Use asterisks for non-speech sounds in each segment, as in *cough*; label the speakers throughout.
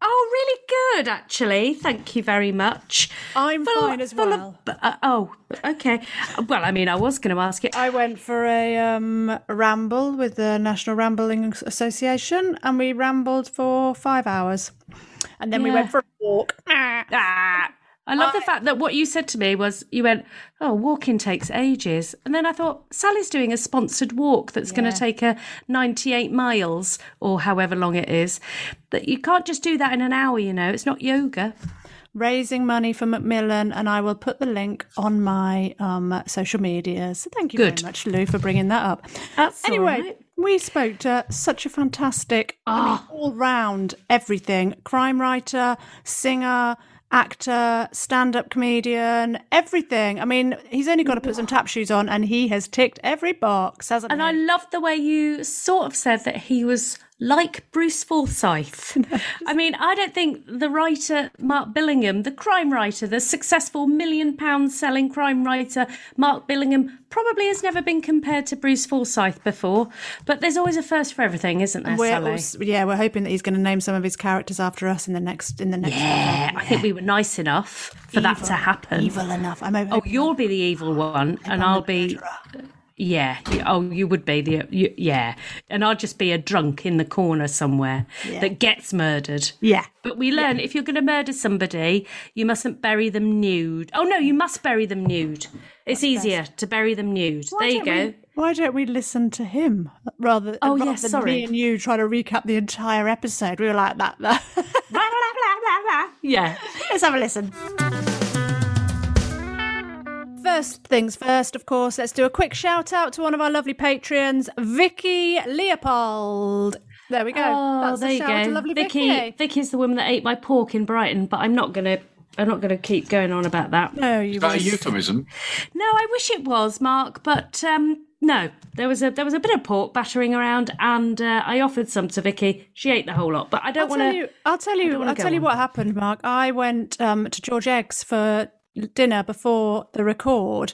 Speaker 1: Oh, really good, actually. Thank you very much.
Speaker 2: I'm fine as well.
Speaker 1: Of, uh, oh, okay. Well, I mean, I was going to ask it.
Speaker 2: I went for a um, ramble with the National Rambling Association, and we rambled for five hours, and then we went for a walk.
Speaker 1: Ah, I love the fact that what you said to me was you went, "Oh, walking takes ages," and then I thought Sally's doing a sponsored walk that's going to take her ninety-eight miles or however long it is. That you can't just do that in an hour. You know, it's not yoga.
Speaker 2: Raising money for Macmillan, and I will put the link on my um, social media. So thank you
Speaker 1: Good.
Speaker 2: very much, Lou, for bringing that up.
Speaker 1: That's
Speaker 2: anyway.
Speaker 1: right.
Speaker 2: We spoke to such a fantastic, I mean, all round everything crime writer, singer, actor, stand up comedian, everything. I mean, he's only got to put some tap shoes on and he has ticked every box, hasn't
Speaker 1: And
Speaker 2: he?
Speaker 1: I loved the way you sort of said that he was like Bruce Forsyth. *laughs* I mean, I don't think the writer Mark Billingham, the crime writer, the successful million pound selling crime writer Mark Billingham, probably has never been compared to Bruce Forsyth before. But there's always a first for everything, isn't there,
Speaker 2: we're
Speaker 1: Sally?
Speaker 2: also- yeah, we're hoping that he's going to name some of his characters after us in the next in the next.
Speaker 1: yeah, I think we were nice enough for that to happen.
Speaker 2: Evil enough. I'm
Speaker 1: Oh, you'll be the evil one, and I'll be. Yeah. Oh, you would be the. You, yeah. And I'll just be a drunk in the corner somewhere that gets murdered.
Speaker 2: Yeah.
Speaker 1: But we learn if you're going to murder somebody, you mustn't bury them nude. Oh, no, you must bury them nude. It's easier to bury them nude. there you go.
Speaker 2: we- why don't we listen to him rather,
Speaker 1: Oh,
Speaker 2: rather
Speaker 1: yeah,
Speaker 2: than
Speaker 1: sorry.
Speaker 2: me and you try to recap the entire episode? We were like that. that. *laughs*
Speaker 1: Yeah.
Speaker 2: Let's have a listen. First things first, of course, let's do a quick shout out to one of our lovely patrons, Vicky Leopold. There we go.
Speaker 1: Oh,
Speaker 2: That's
Speaker 1: there
Speaker 2: a
Speaker 1: you
Speaker 2: shout
Speaker 1: go.
Speaker 2: to lovely
Speaker 1: Vicky.
Speaker 2: Vicky.
Speaker 1: Vicky's the woman that ate my pork in Brighton, but I'm not going to. I'm not going to keep going on about that.
Speaker 2: No, you
Speaker 3: Is that a euphemism?
Speaker 1: No, I wish it was, Mark, but um, no. There was a there was a bit of pork battering around, and uh, I offered some to Vicky. She ate the whole lot, but I don't want
Speaker 2: tell
Speaker 1: to.
Speaker 2: you. I'll tell you. I'll tell you what happened, Mark. I went um, to George Egg's for dinner before the record,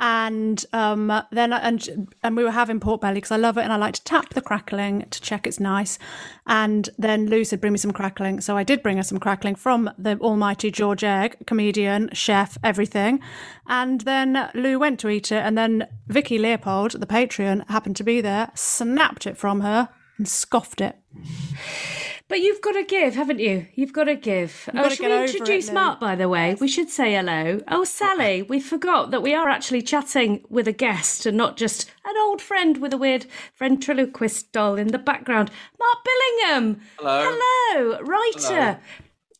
Speaker 2: and um, then and and we were having pork belly because I love it and I like to tap the crackling to check it's nice. And then Lou said, "Bring me some crackling," so I did bring her some crackling from the almighty George Egg, comedian, chef, everything. And then Lou went to eat it, and then Vicky Leopold, the Patreon, happened to be there, snapped it from her. And scoffed it.
Speaker 1: But you've got to give, haven't you? You've got to give. oh,
Speaker 2: gotta
Speaker 1: should we introduce Mark, by the way? We should say hello. Oh, Sally, we forgot that we are actually chatting with a guest and not just an old friend with a weird ventriloquist doll in the background. Mark Billingham.
Speaker 3: Hello.
Speaker 1: Hello, writer,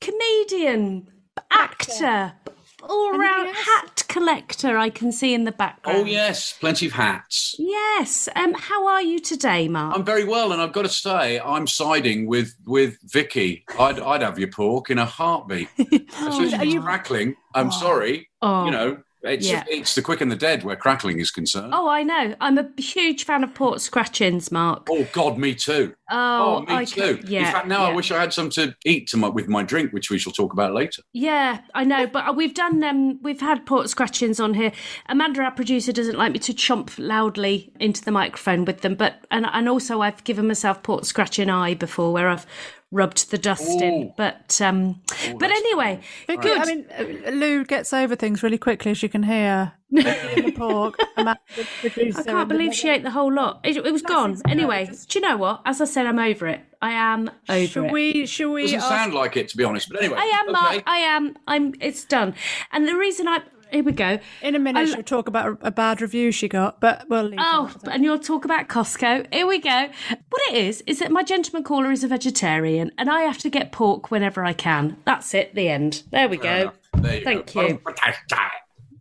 Speaker 1: comedian, actor, all round hat collector, I can see in the background.
Speaker 3: Oh yes, plenty of hats.
Speaker 1: Yes. Um, how are you today, Mark?
Speaker 3: I'm very well, and I've got to say, I'm siding with with Vicky. I'd I'd have your pork in a heartbeat. Especially if it's crackling. I'm sorry.
Speaker 1: Oh.
Speaker 3: You know, it's
Speaker 1: Yeah.
Speaker 3: it's the quick and the dead where crackling is concerned.
Speaker 1: Oh, I know. I'm a huge fan of pork scratchings, Mark.
Speaker 3: Oh, God, me too.
Speaker 1: Oh,
Speaker 3: me
Speaker 1: I
Speaker 3: too.
Speaker 1: yeah,
Speaker 3: In fact, now I wish I had some to eat to my, with my drink, which we shall talk about later.
Speaker 1: Yeah, I know, but uh, we've done um, we've had pork scratchings on here. Amanda, our producer, doesn't like me to chomp loudly into the microphone with them, but and and also I've given myself pork scratching eye before where I've rubbed the dust in. But um, but anyway,
Speaker 2: Vicky,
Speaker 1: good.
Speaker 2: I mean, uh, Lou gets over things really quickly, as you can hear. *laughs* The pork. Amanda, the producer,
Speaker 1: I can't believe she ate the whole lot. It, it was gone. Anyway, do you know what? As I said, I'm over it. I am over
Speaker 2: Should
Speaker 1: it.
Speaker 2: we? Should we?
Speaker 3: Doesn't
Speaker 2: ask-
Speaker 3: sound like it, to be honest. But anyway,
Speaker 1: I am,
Speaker 3: okay.
Speaker 1: Mark. I am. I'm. It's done. And the reason I, here we go.
Speaker 2: In a minute,
Speaker 1: I-
Speaker 2: she'll talk about a, a bad review she got, but we'll leave.
Speaker 1: Oh,
Speaker 2: that.
Speaker 1: and you'll talk about Costco. Here we go. What it is, is that my gentleman caller is a vegetarian and I have to get pork whenever I can. That's it, the end. There we go.
Speaker 3: There you
Speaker 1: Thank
Speaker 3: go.
Speaker 1: you.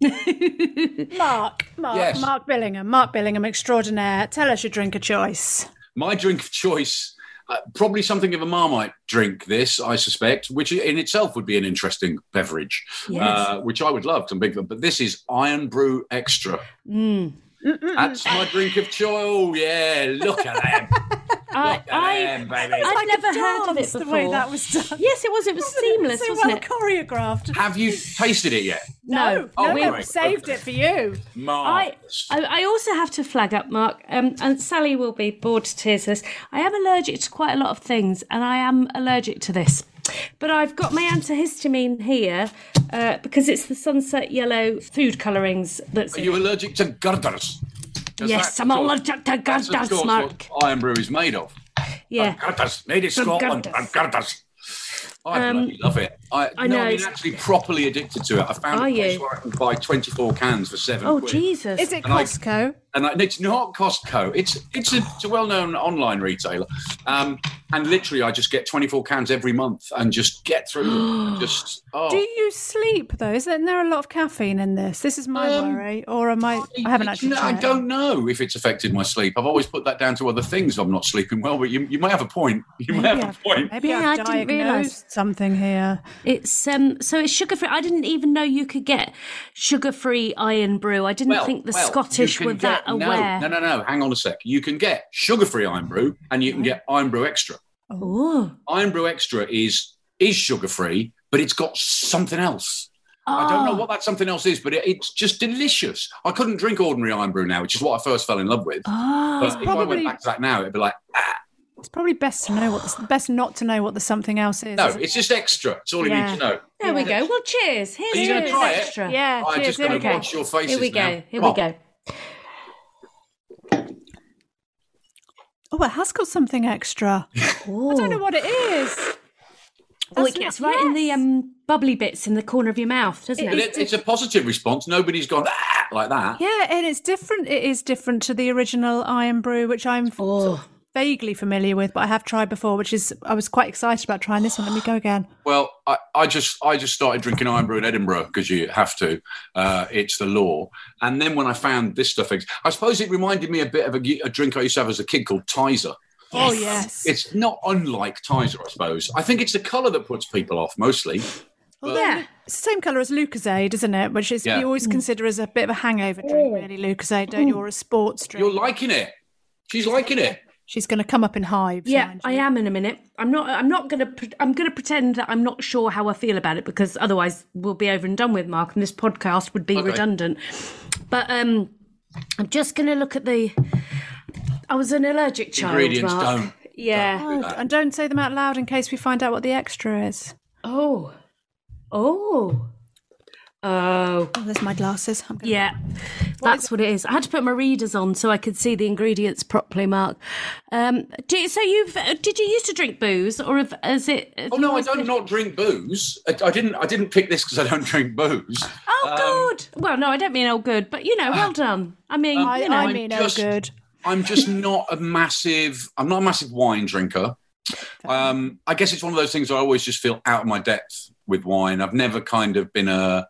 Speaker 1: *laughs*
Speaker 2: Mark, Mark,
Speaker 3: Yes.
Speaker 2: Mark Billingham, Mark Billingham, extraordinaire. Tell us your drink of choice.
Speaker 3: My drink of choice, uh, probably something of a Marmite drink, this, I suspect, which in itself would be an interesting beverage,
Speaker 1: Yes.
Speaker 3: uh, which I would love. 'cause I'm big, but this is Irn-Bru Extra.
Speaker 1: Mm.
Speaker 3: That's my drink of choice. Oh, yeah, look at them. *laughs*
Speaker 1: I,
Speaker 3: Look at
Speaker 1: I,
Speaker 3: them, baby.
Speaker 1: I've
Speaker 2: Like
Speaker 1: never heard of it before.
Speaker 2: The way that was done.
Speaker 1: Yes, it was. It was *laughs* seamless,
Speaker 2: so
Speaker 1: wasn't
Speaker 2: well
Speaker 1: it?
Speaker 2: choreographed.
Speaker 3: Have you tasted it yet?
Speaker 2: No,
Speaker 3: Oh,
Speaker 2: no, we saved
Speaker 3: okay.
Speaker 2: it for you.
Speaker 1: I,
Speaker 3: Marvellous.
Speaker 1: I I also have to flag up, Mark, um, and Sally will be bored to tears. This I am allergic to quite a lot of things, and I am allergic to this. But I've got my antihistamine here uh, because it's the sunset yellow food colourings. That's
Speaker 3: Are you allergic to girders? 'Cause
Speaker 1: yes,
Speaker 3: that's,
Speaker 1: I'm
Speaker 3: of course-
Speaker 1: allergic to
Speaker 3: That's, of
Speaker 1: girders,
Speaker 3: course,
Speaker 1: Mark.
Speaker 3: what Irn-Bru is made of.
Speaker 1: Yeah,
Speaker 3: Girders, made in Scotland.
Speaker 1: girders.
Speaker 3: Girders. I
Speaker 1: Um,
Speaker 3: love it. I,
Speaker 1: I
Speaker 3: no,
Speaker 1: know,
Speaker 3: I mean,
Speaker 1: it's-
Speaker 3: actually properly addicted to it. I found
Speaker 1: Are
Speaker 3: a place
Speaker 1: you?
Speaker 3: where I can buy 24 cans for seven
Speaker 1: Oh
Speaker 3: quid.
Speaker 1: Oh Jesus!
Speaker 2: Is it
Speaker 3: And I-
Speaker 2: Costco?
Speaker 3: And I, it's not Costco. It's it's a, it's a well-known online retailer. Um, and literally, I just get 24 cans every month and just get through *gasps* just oh,
Speaker 2: Do you sleep though? Isn't there a lot of caffeine in this? This is my
Speaker 3: Um,
Speaker 2: worry, or am I? I haven't actually.
Speaker 3: No, I don't know if it's affected my sleep. I've always put that down to other things. I'm not sleeping well, but you, you may have a point. You may
Speaker 2: Maybe
Speaker 3: have a
Speaker 2: I've,
Speaker 3: point.
Speaker 2: maybe
Speaker 1: Yeah,
Speaker 2: I've
Speaker 1: I didn't realise.
Speaker 2: something here.
Speaker 1: It's um so it's sugar free. I didn't even know you could get sugar free Irn-Bru. I didn't think the
Speaker 3: well,
Speaker 1: Scottish were that
Speaker 3: get-
Speaker 1: aware.
Speaker 3: No, no, no, no. Hang on a sec. You can get sugar-free Irn-Bru, and you can get Irn-Bru extra.
Speaker 1: Oh,
Speaker 3: Irn-Bru extra is is sugar-free, but it's got something else. I don't know
Speaker 1: Oh.
Speaker 3: what that something else is, but it, it's just delicious. I couldn't drink ordinary Irn-Bru now, which is what I first fell in love with.
Speaker 1: Oh,
Speaker 3: but if I went back to that now, it'd be like, ah,
Speaker 2: It's probably best to know what the, best not to know what the something else is.
Speaker 3: no,
Speaker 2: it?
Speaker 3: it's just extra. It's all you need to know.
Speaker 1: there we go. Well, cheers. Here's
Speaker 3: Are you gonna
Speaker 1: yours
Speaker 3: try it?
Speaker 1: extra.
Speaker 2: yeah.
Speaker 3: I'm
Speaker 2: cheers,
Speaker 3: just going to watch your faces
Speaker 1: Here we
Speaker 3: now.
Speaker 1: go. Here
Speaker 3: Come
Speaker 1: we
Speaker 3: on.
Speaker 1: go.
Speaker 2: Oh, it has got something extra. I don't know what it is.
Speaker 1: Oh, it gets
Speaker 2: not-
Speaker 1: right in the um bubbly bits in the corner of your mouth, doesn't it?
Speaker 3: it, it's a positive response. Nobody's gone ah, like that.
Speaker 2: Yeah, and it's different. It is different to the original Irn-Bru, which I'm f- sort of vaguely familiar with, but I have tried before. Which is, I was quite excited about trying this one. Let me go again.
Speaker 3: Well, I, I just I just started drinking Irn-Bru in Edinburgh because you have to. Uh, it's the law. And then when I found this stuff, I suppose it reminded me a bit of a, a drink I used to have as a kid called Tizer.
Speaker 2: Oh yes.
Speaker 3: It's not unlike Tizer, I suppose. I think it's the colour that puts people off mostly.
Speaker 2: Well,
Speaker 1: yeah.
Speaker 2: It's the same colour as Lucozade, isn't it? Which is
Speaker 3: Yeah.
Speaker 2: you always consider as a bit of a hangover drink, really. Lucozade, don't you? Or a sports drink.
Speaker 3: You're liking it. She's liking it.
Speaker 2: She's going to come up in hives.
Speaker 1: Yeah, I am in a minute. I'm not. I'm not gonna. pre- I'm gonna pretend that I'm not sure how I feel about it because otherwise we'll be over and done with, Mark, and this podcast would be
Speaker 3: Okay.
Speaker 1: redundant. But um, I'm just gonna look at the. I was an allergic child.
Speaker 3: Ingredients
Speaker 1: Mark.
Speaker 3: don't.
Speaker 1: Yeah.
Speaker 2: Oh, and don't say them out loud in case we find out what the extra is.
Speaker 1: Oh. Oh. Oh.
Speaker 2: Oh, there's my glasses. I'm gonna...
Speaker 1: Yeah, that's what it is. I had to put my readers on so I could see the ingredients properly, Mark. Um, do, so you've uh, did you used to drink booze, or have, is it? have
Speaker 3: Oh no, I don't
Speaker 1: been-
Speaker 3: not drink booze. I, I didn't. I didn't pick this because I don't *laughs* drink booze.
Speaker 1: Oh, good. Well, no, I don't mean oh, good, but you know, well done. I mean,
Speaker 2: I,
Speaker 1: you know,
Speaker 2: I
Speaker 3: I'm
Speaker 2: mean,
Speaker 3: just-
Speaker 2: oh, good.
Speaker 3: I'm just *laughs* not a massive. I'm not a massive wine drinker. Um, I guess it's one of those things where I always just feel out of my depth with wine. I've never kind of been a.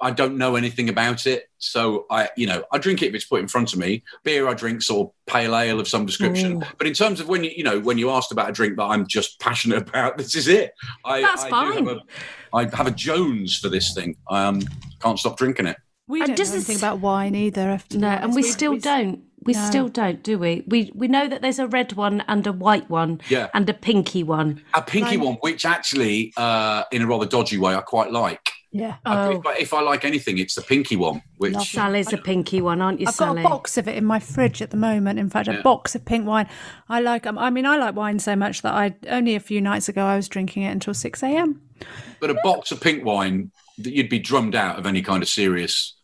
Speaker 3: I don't know anything about it, so I, you know, I drink it if it's put in front of me. Beer, I drink sort of pale ale of some description. But in terms of when you, you know, when you asked about a drink that I'm just passionate *laughs* about, this is it. I,
Speaker 1: That's
Speaker 3: I
Speaker 1: fine.
Speaker 3: Have a, I have a Jones for this thing. I um, can't stop drinking it.
Speaker 2: We
Speaker 1: And
Speaker 2: don't
Speaker 1: does
Speaker 2: know anything
Speaker 1: this-
Speaker 2: about wine either. if-
Speaker 1: no, and we still
Speaker 2: we-
Speaker 1: don't. We
Speaker 2: No.
Speaker 1: still don't, do we? We we know that there's a red one and a white one,
Speaker 3: Yeah.
Speaker 1: and a pinky one.
Speaker 3: A pinky
Speaker 2: Right.
Speaker 3: one, which actually, uh, in a rather dodgy way, I quite like.
Speaker 2: Yeah.
Speaker 3: I-
Speaker 1: Oh,
Speaker 3: If, I, if I like anything, it's the pinky one, which
Speaker 2: Lovely.
Speaker 1: Sally's a pinky one, aren't you,
Speaker 2: I've got a box of it in my fridge at the moment. In fact, a
Speaker 3: Yeah.
Speaker 2: box of pink wine. I like. um, I mean, I like wine so much that I only a few nights ago I was drinking it until six a.m.
Speaker 3: but a box of pink wine that you'd be drummed out of any kind of serious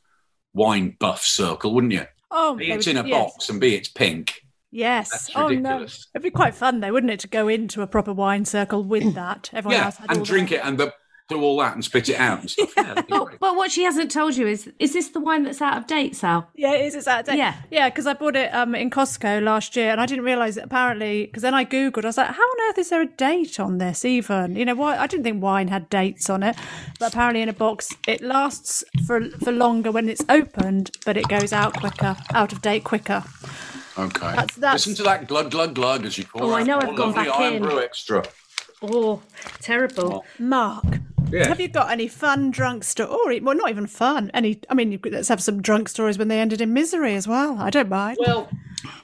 Speaker 3: wine buff circle, wouldn't you?
Speaker 2: Oh,
Speaker 3: B,
Speaker 2: they
Speaker 3: it's
Speaker 2: would-
Speaker 3: in a
Speaker 2: yes.
Speaker 3: box, and B, it's pink.
Speaker 2: Yes.
Speaker 3: That's
Speaker 2: oh no,
Speaker 3: ridiculous.
Speaker 2: it'd be quite fun though, wouldn't it, to go into a proper wine circle with that? Everyone
Speaker 3: yeah,
Speaker 2: else had
Speaker 3: and drink
Speaker 2: their-
Speaker 3: it, and the do all that and spit it out and stuff. *laughs* Yeah, that'd
Speaker 1: But, but what she hasn't told you is is this the wine that's out of date, Sal?
Speaker 2: Yeah, it is. It's out of date.
Speaker 1: Yeah.
Speaker 2: yeah. Because I bought it um, in Costco last year, and I didn't realize that apparently. Because then I googled, I was like, "How on earth is there a date on this?" Even you know, why? I didn't think wine had dates on it, but apparently in a box it lasts for for longer when it's opened, but it goes out quicker, out of date quicker.
Speaker 3: Okay.
Speaker 2: That's- that's-
Speaker 3: Listen to that glug glug glug as you call it.
Speaker 1: Oh,
Speaker 3: it.
Speaker 1: I know, I've
Speaker 3: Oh,
Speaker 1: gone back
Speaker 3: Iron
Speaker 1: in.
Speaker 3: Brew extra.
Speaker 1: Oh, terrible.
Speaker 2: Mark,
Speaker 3: Yeah.
Speaker 2: have you got any fun drunk story? Well, not even fun. Any? I mean, let's have some drunk stories when they ended in misery as well. I don't mind.
Speaker 3: Well,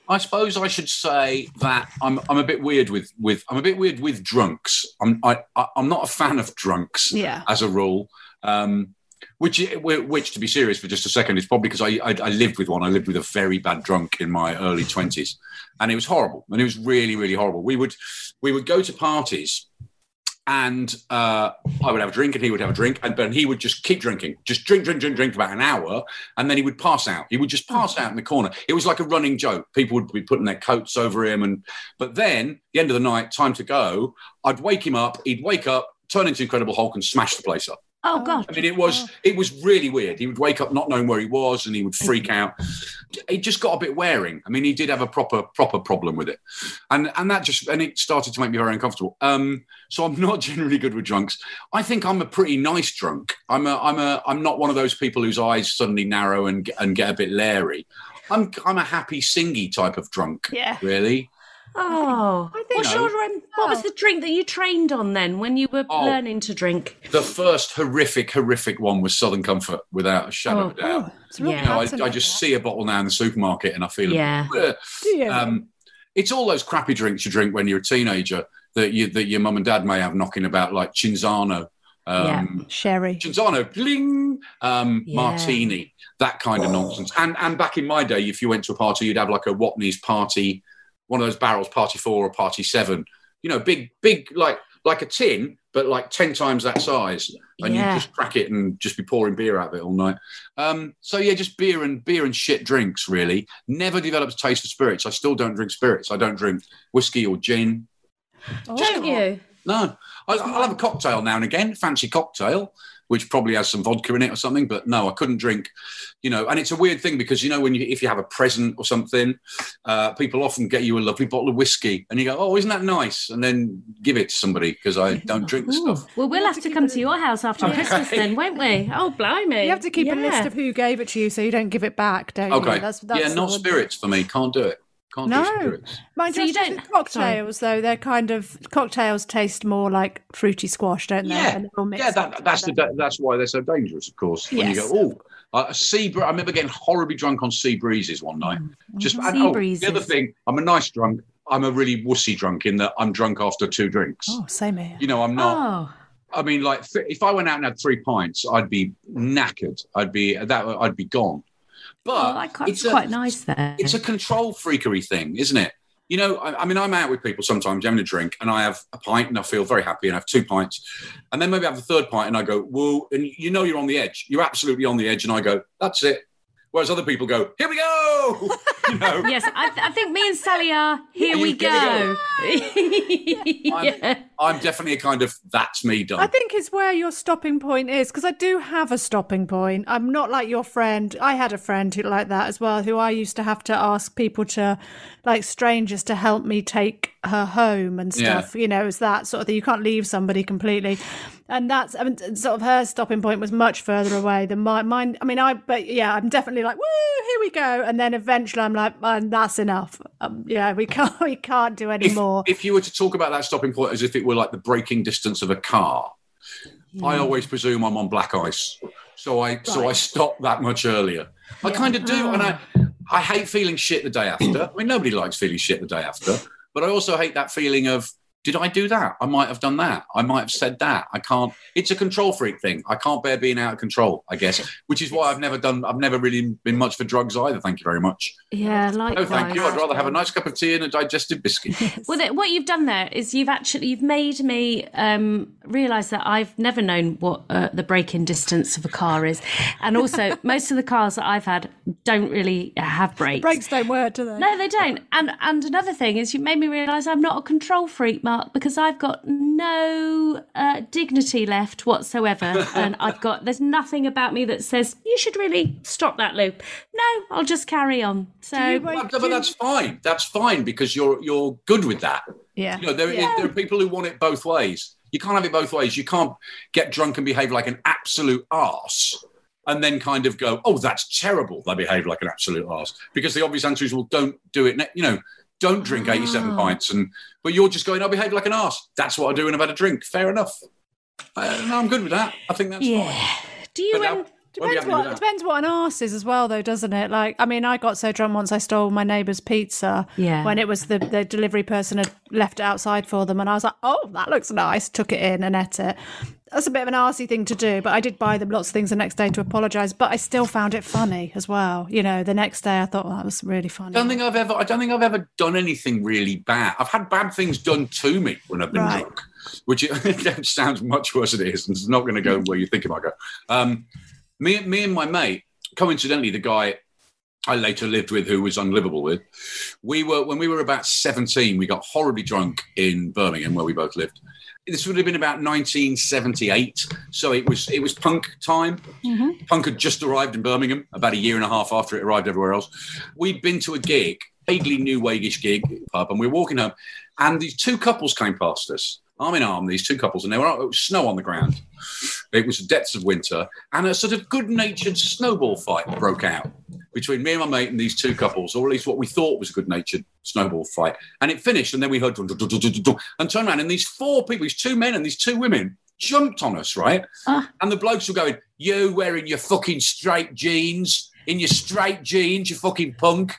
Speaker 3: I suppose I should say that I'm I'm a bit weird with with I'm a bit weird with drunks. I'm I, I I'm not a fan of drunks
Speaker 2: Yeah.
Speaker 3: as a rule. Um, which, which, to be serious for just a second, is probably because I, I, I lived with one. I lived with a very bad drunk in my early twenties, and it was horrible. And it was really, really horrible. We would, we would go to parties, and uh, I would have a drink, and he would have a drink, and but he would just keep drinking, just drink, drink, drink, drink about an hour, and then he would pass out. He would just pass out in the corner. It was like a running joke. People would be putting their coats over him, and but then the end of the night, time to go. I'd wake him up. He'd wake up, turn into Incredible Hulk, and smash the place up.
Speaker 1: Oh, God.
Speaker 3: I mean, it was it was really weird. He would wake up not knowing where he was, and he would freak out. It just got a bit wearing. I mean, he did have a proper proper problem with it, and and that just and it started to make me very uncomfortable. Um, so I'm *laughs* not generally good with drunks. I think I'm a pretty nice drunk. I'm a I'm a I'm not one of those people whose eyes suddenly narrow and and get a bit leery. I'm I'm a happy singy type of drunk.
Speaker 2: Yeah.
Speaker 3: really.
Speaker 1: Oh, what's
Speaker 3: you know-
Speaker 1: your, um, what was the drink that you trained on then when you were
Speaker 3: Oh.
Speaker 1: learning to drink?
Speaker 3: The first horrific horrific one was Southern Comfort, without a shadow of a doubt.
Speaker 2: Oh, it's
Speaker 1: Yeah.
Speaker 3: You know, I, I just see a bottle now in the supermarket and I feel
Speaker 1: Yeah.
Speaker 3: "Ugh." Um, it's all those crappy drinks you drink when you're a teenager that you that your mum and dad may have knocking about, like Cinzano, um,
Speaker 2: Sherry.
Speaker 3: Cinzano, bling, um,
Speaker 1: Yeah.
Speaker 3: martini, that kind of nonsense. And and back in my day, if you went to a party, you'd have like a Watney's party, one of those barrels, party four or party seven. You know, big big like like a tin, but like ten times that size, and
Speaker 1: Yeah.
Speaker 3: you just crack it and just be pouring beer out of it all night. Um, so yeah, just beer and beer and shit drinks. Really, never developed a taste for spirits. I still don't drink spirits. I don't drink whiskey or gin.
Speaker 1: Don't you?
Speaker 3: No, I, I'll have a cocktail now and again, fancy cocktail, which probably has some vodka in it or something. But no, I couldn't drink. You know, and it's a weird thing because you know when you if you have a present or something, uh, people often get you a lovely bottle of whiskey, and you go, "Oh, isn't that nice?" And then give it to somebody because I *laughs* don't drink the
Speaker 1: Ooh.
Speaker 3: stuff.
Speaker 1: Well, we'll have to come to your house after Christmas then, won't we? Oh, blimey.
Speaker 2: You have to keep a list of who gave it to you so you don't give it back, don't you?
Speaker 3: Okay,
Speaker 2: That's, that's
Speaker 3: yeah, not spirits for me. Can't do it. Can't
Speaker 2: No.
Speaker 3: do spirits.
Speaker 2: Mind
Speaker 1: So
Speaker 2: you,
Speaker 1: you
Speaker 2: don't
Speaker 1: don't-
Speaker 2: cocktails though. They're kind of cocktails taste more like fruity squash, don't they?
Speaker 3: Yeah,
Speaker 2: And they're all mixed
Speaker 3: Yeah, that, that's the,
Speaker 2: together.
Speaker 3: that's why they're so dangerous, of course. When you go, oh, uh, a sea. Br- I remember getting horribly drunk on sea breezes one night. Just and, oh,
Speaker 1: breezes.
Speaker 3: the other thing, I'm a nice drunk. I'm a really wussy drunk in that I'm drunk after two drinks.
Speaker 2: Oh, same here.
Speaker 3: You know, I'm not.
Speaker 1: Oh,
Speaker 3: I mean, like th- if I went out and had three pints, I'd be knackered. I'd be that. I'd be gone. But
Speaker 1: oh that quite,
Speaker 3: it's a,
Speaker 1: quite nice there.
Speaker 3: it's a control freakery thing, isn't it? You know, I, I mean, I'm out with people sometimes having a drink, and I have a pint, and I feel very happy, and I have two pints, and then maybe I have a third pint, and I go, "Whoa!" And you know, you're on the edge. You're absolutely on the edge, and I go, "That's it." Whereas other people go, "Here we go!" *laughs* you know,
Speaker 1: Yes, I, th- I think me and Sally are. Here we
Speaker 3: Here we
Speaker 1: go. *laughs* yeah.
Speaker 3: I'm definitely a kind of "That's me" done.
Speaker 2: I think it's where your stopping point is because I do have a stopping point. I'm not like your friend. I had a friend who like that as well, who I used to have to ask people to, like strangers, to help me take her home and
Speaker 3: Yeah.
Speaker 2: stuff. You know, it's that sort of thing. You can't leave somebody completely, and that's I mean, sort of her stopping point was much further away than my mine. I mean, I but yeah, I'm definitely like, woo, here we go, and then eventually I'm like, "Man, that's enough. Um, yeah, we *laughs* can't we can't do any
Speaker 3: if,
Speaker 2: more.
Speaker 3: if you were to talk about that stopping point as if it were like the braking distance of a car, I always presume I'm on black ice. So I so I
Speaker 2: Right.
Speaker 3: stop that much earlier. I kind of do, and I I hate feeling shit the day after. I mean, nobody likes feeling shit the day after, but I also hate that feeling of did I do that? I might have done that. I might have said that. I can't. It's a control freak thing. I can't bear being out of control. I guess, which is why I've never done. I've never really been much for drugs either. Thank you very much.
Speaker 1: Yeah,
Speaker 3: like.
Speaker 1: No,
Speaker 3: thank you. I'd rather have a nice cup of tea and a digestive biscuit. *laughs*
Speaker 1: Well, th- what you've done there is you've actually you've made me um, realise that I've never known what uh, the break-in distance of a car is, and also *laughs* most of the cars that I've had don't really have brakes.
Speaker 2: Brakes don't work, do they?
Speaker 1: No, they don't. And and another thing is you made me realise I'm not a control freak, Mark, because I've got no uh, dignity left whatsoever, *laughs* and I've got there's nothing about me that says you should really stop that loop. No, I'll just carry on. So,
Speaker 2: you-
Speaker 3: But, but that's fine. That's fine because you're you're good with that.
Speaker 2: Yeah.
Speaker 3: You know, there,
Speaker 1: Yeah.
Speaker 3: there are people who want it both ways. You can't have it both ways. You can't get drunk and behave like an absolute arse and then kind of go, oh, that's terrible. They behave like an absolute arse. Because the obvious answer is, well, don't do it. ne- You know, don't drink 87
Speaker 1: Ah.
Speaker 3: pints. And But you're just going, I behave like an ass. That's what I do when I've had a drink. Fair enough. Uh, no, I'm good with that. I think that's fine.
Speaker 1: yeah. Do you?
Speaker 3: But
Speaker 1: Um,
Speaker 2: Depends
Speaker 3: having
Speaker 2: what depends what an arse is as well, though, doesn't it? Like, I mean, I got so drunk once I stole my neighbour's pizza.
Speaker 1: Yeah.
Speaker 2: When it was the the delivery person had left it outside for them, and I was like, "Oh, that looks nice." Took it in and ate it. That's a bit of an arsey thing to do, but I did buy them lots of things the next day to apologise. But I still found it funny as well. You know, the next day I thought well, that was really funny.
Speaker 3: I don't think I've ever. I don't think I've ever done anything really bad. I've had bad things done to me when I've been
Speaker 2: Right.
Speaker 3: drunk, which *laughs* it, sounds much worse than it is, and it's not going to go where you think it might go. Um, me, me and my mate, coincidentally, the guy I later lived with, who was unlivable with, we were when we were about seventeen. We got horribly drunk in Birmingham, where we both lived. This would have been about 1978, so it was it was punk time. Mm-hmm. Punk had just arrived in Birmingham about a year and a half after it arrived everywhere else. We'd been to a gig, vaguely new Wagish gig pub, and we were walking home, and these two couples came past us, arm in arm. These two couples, and they were it was snow on the ground. It was the depths of winter, and a sort of good-natured snowball fight broke out between me and my mate and these two couples, or at least what we thought was a good-natured snowball fight. And it finished, and then we heard dun, dun, dun, and turned around, and these four people, these two men and these two women, jumped on us, right?
Speaker 1: Ah.
Speaker 3: And the blokes were going, "You wearing your fucking straight jeans, in your straight jeans, you fucking punk."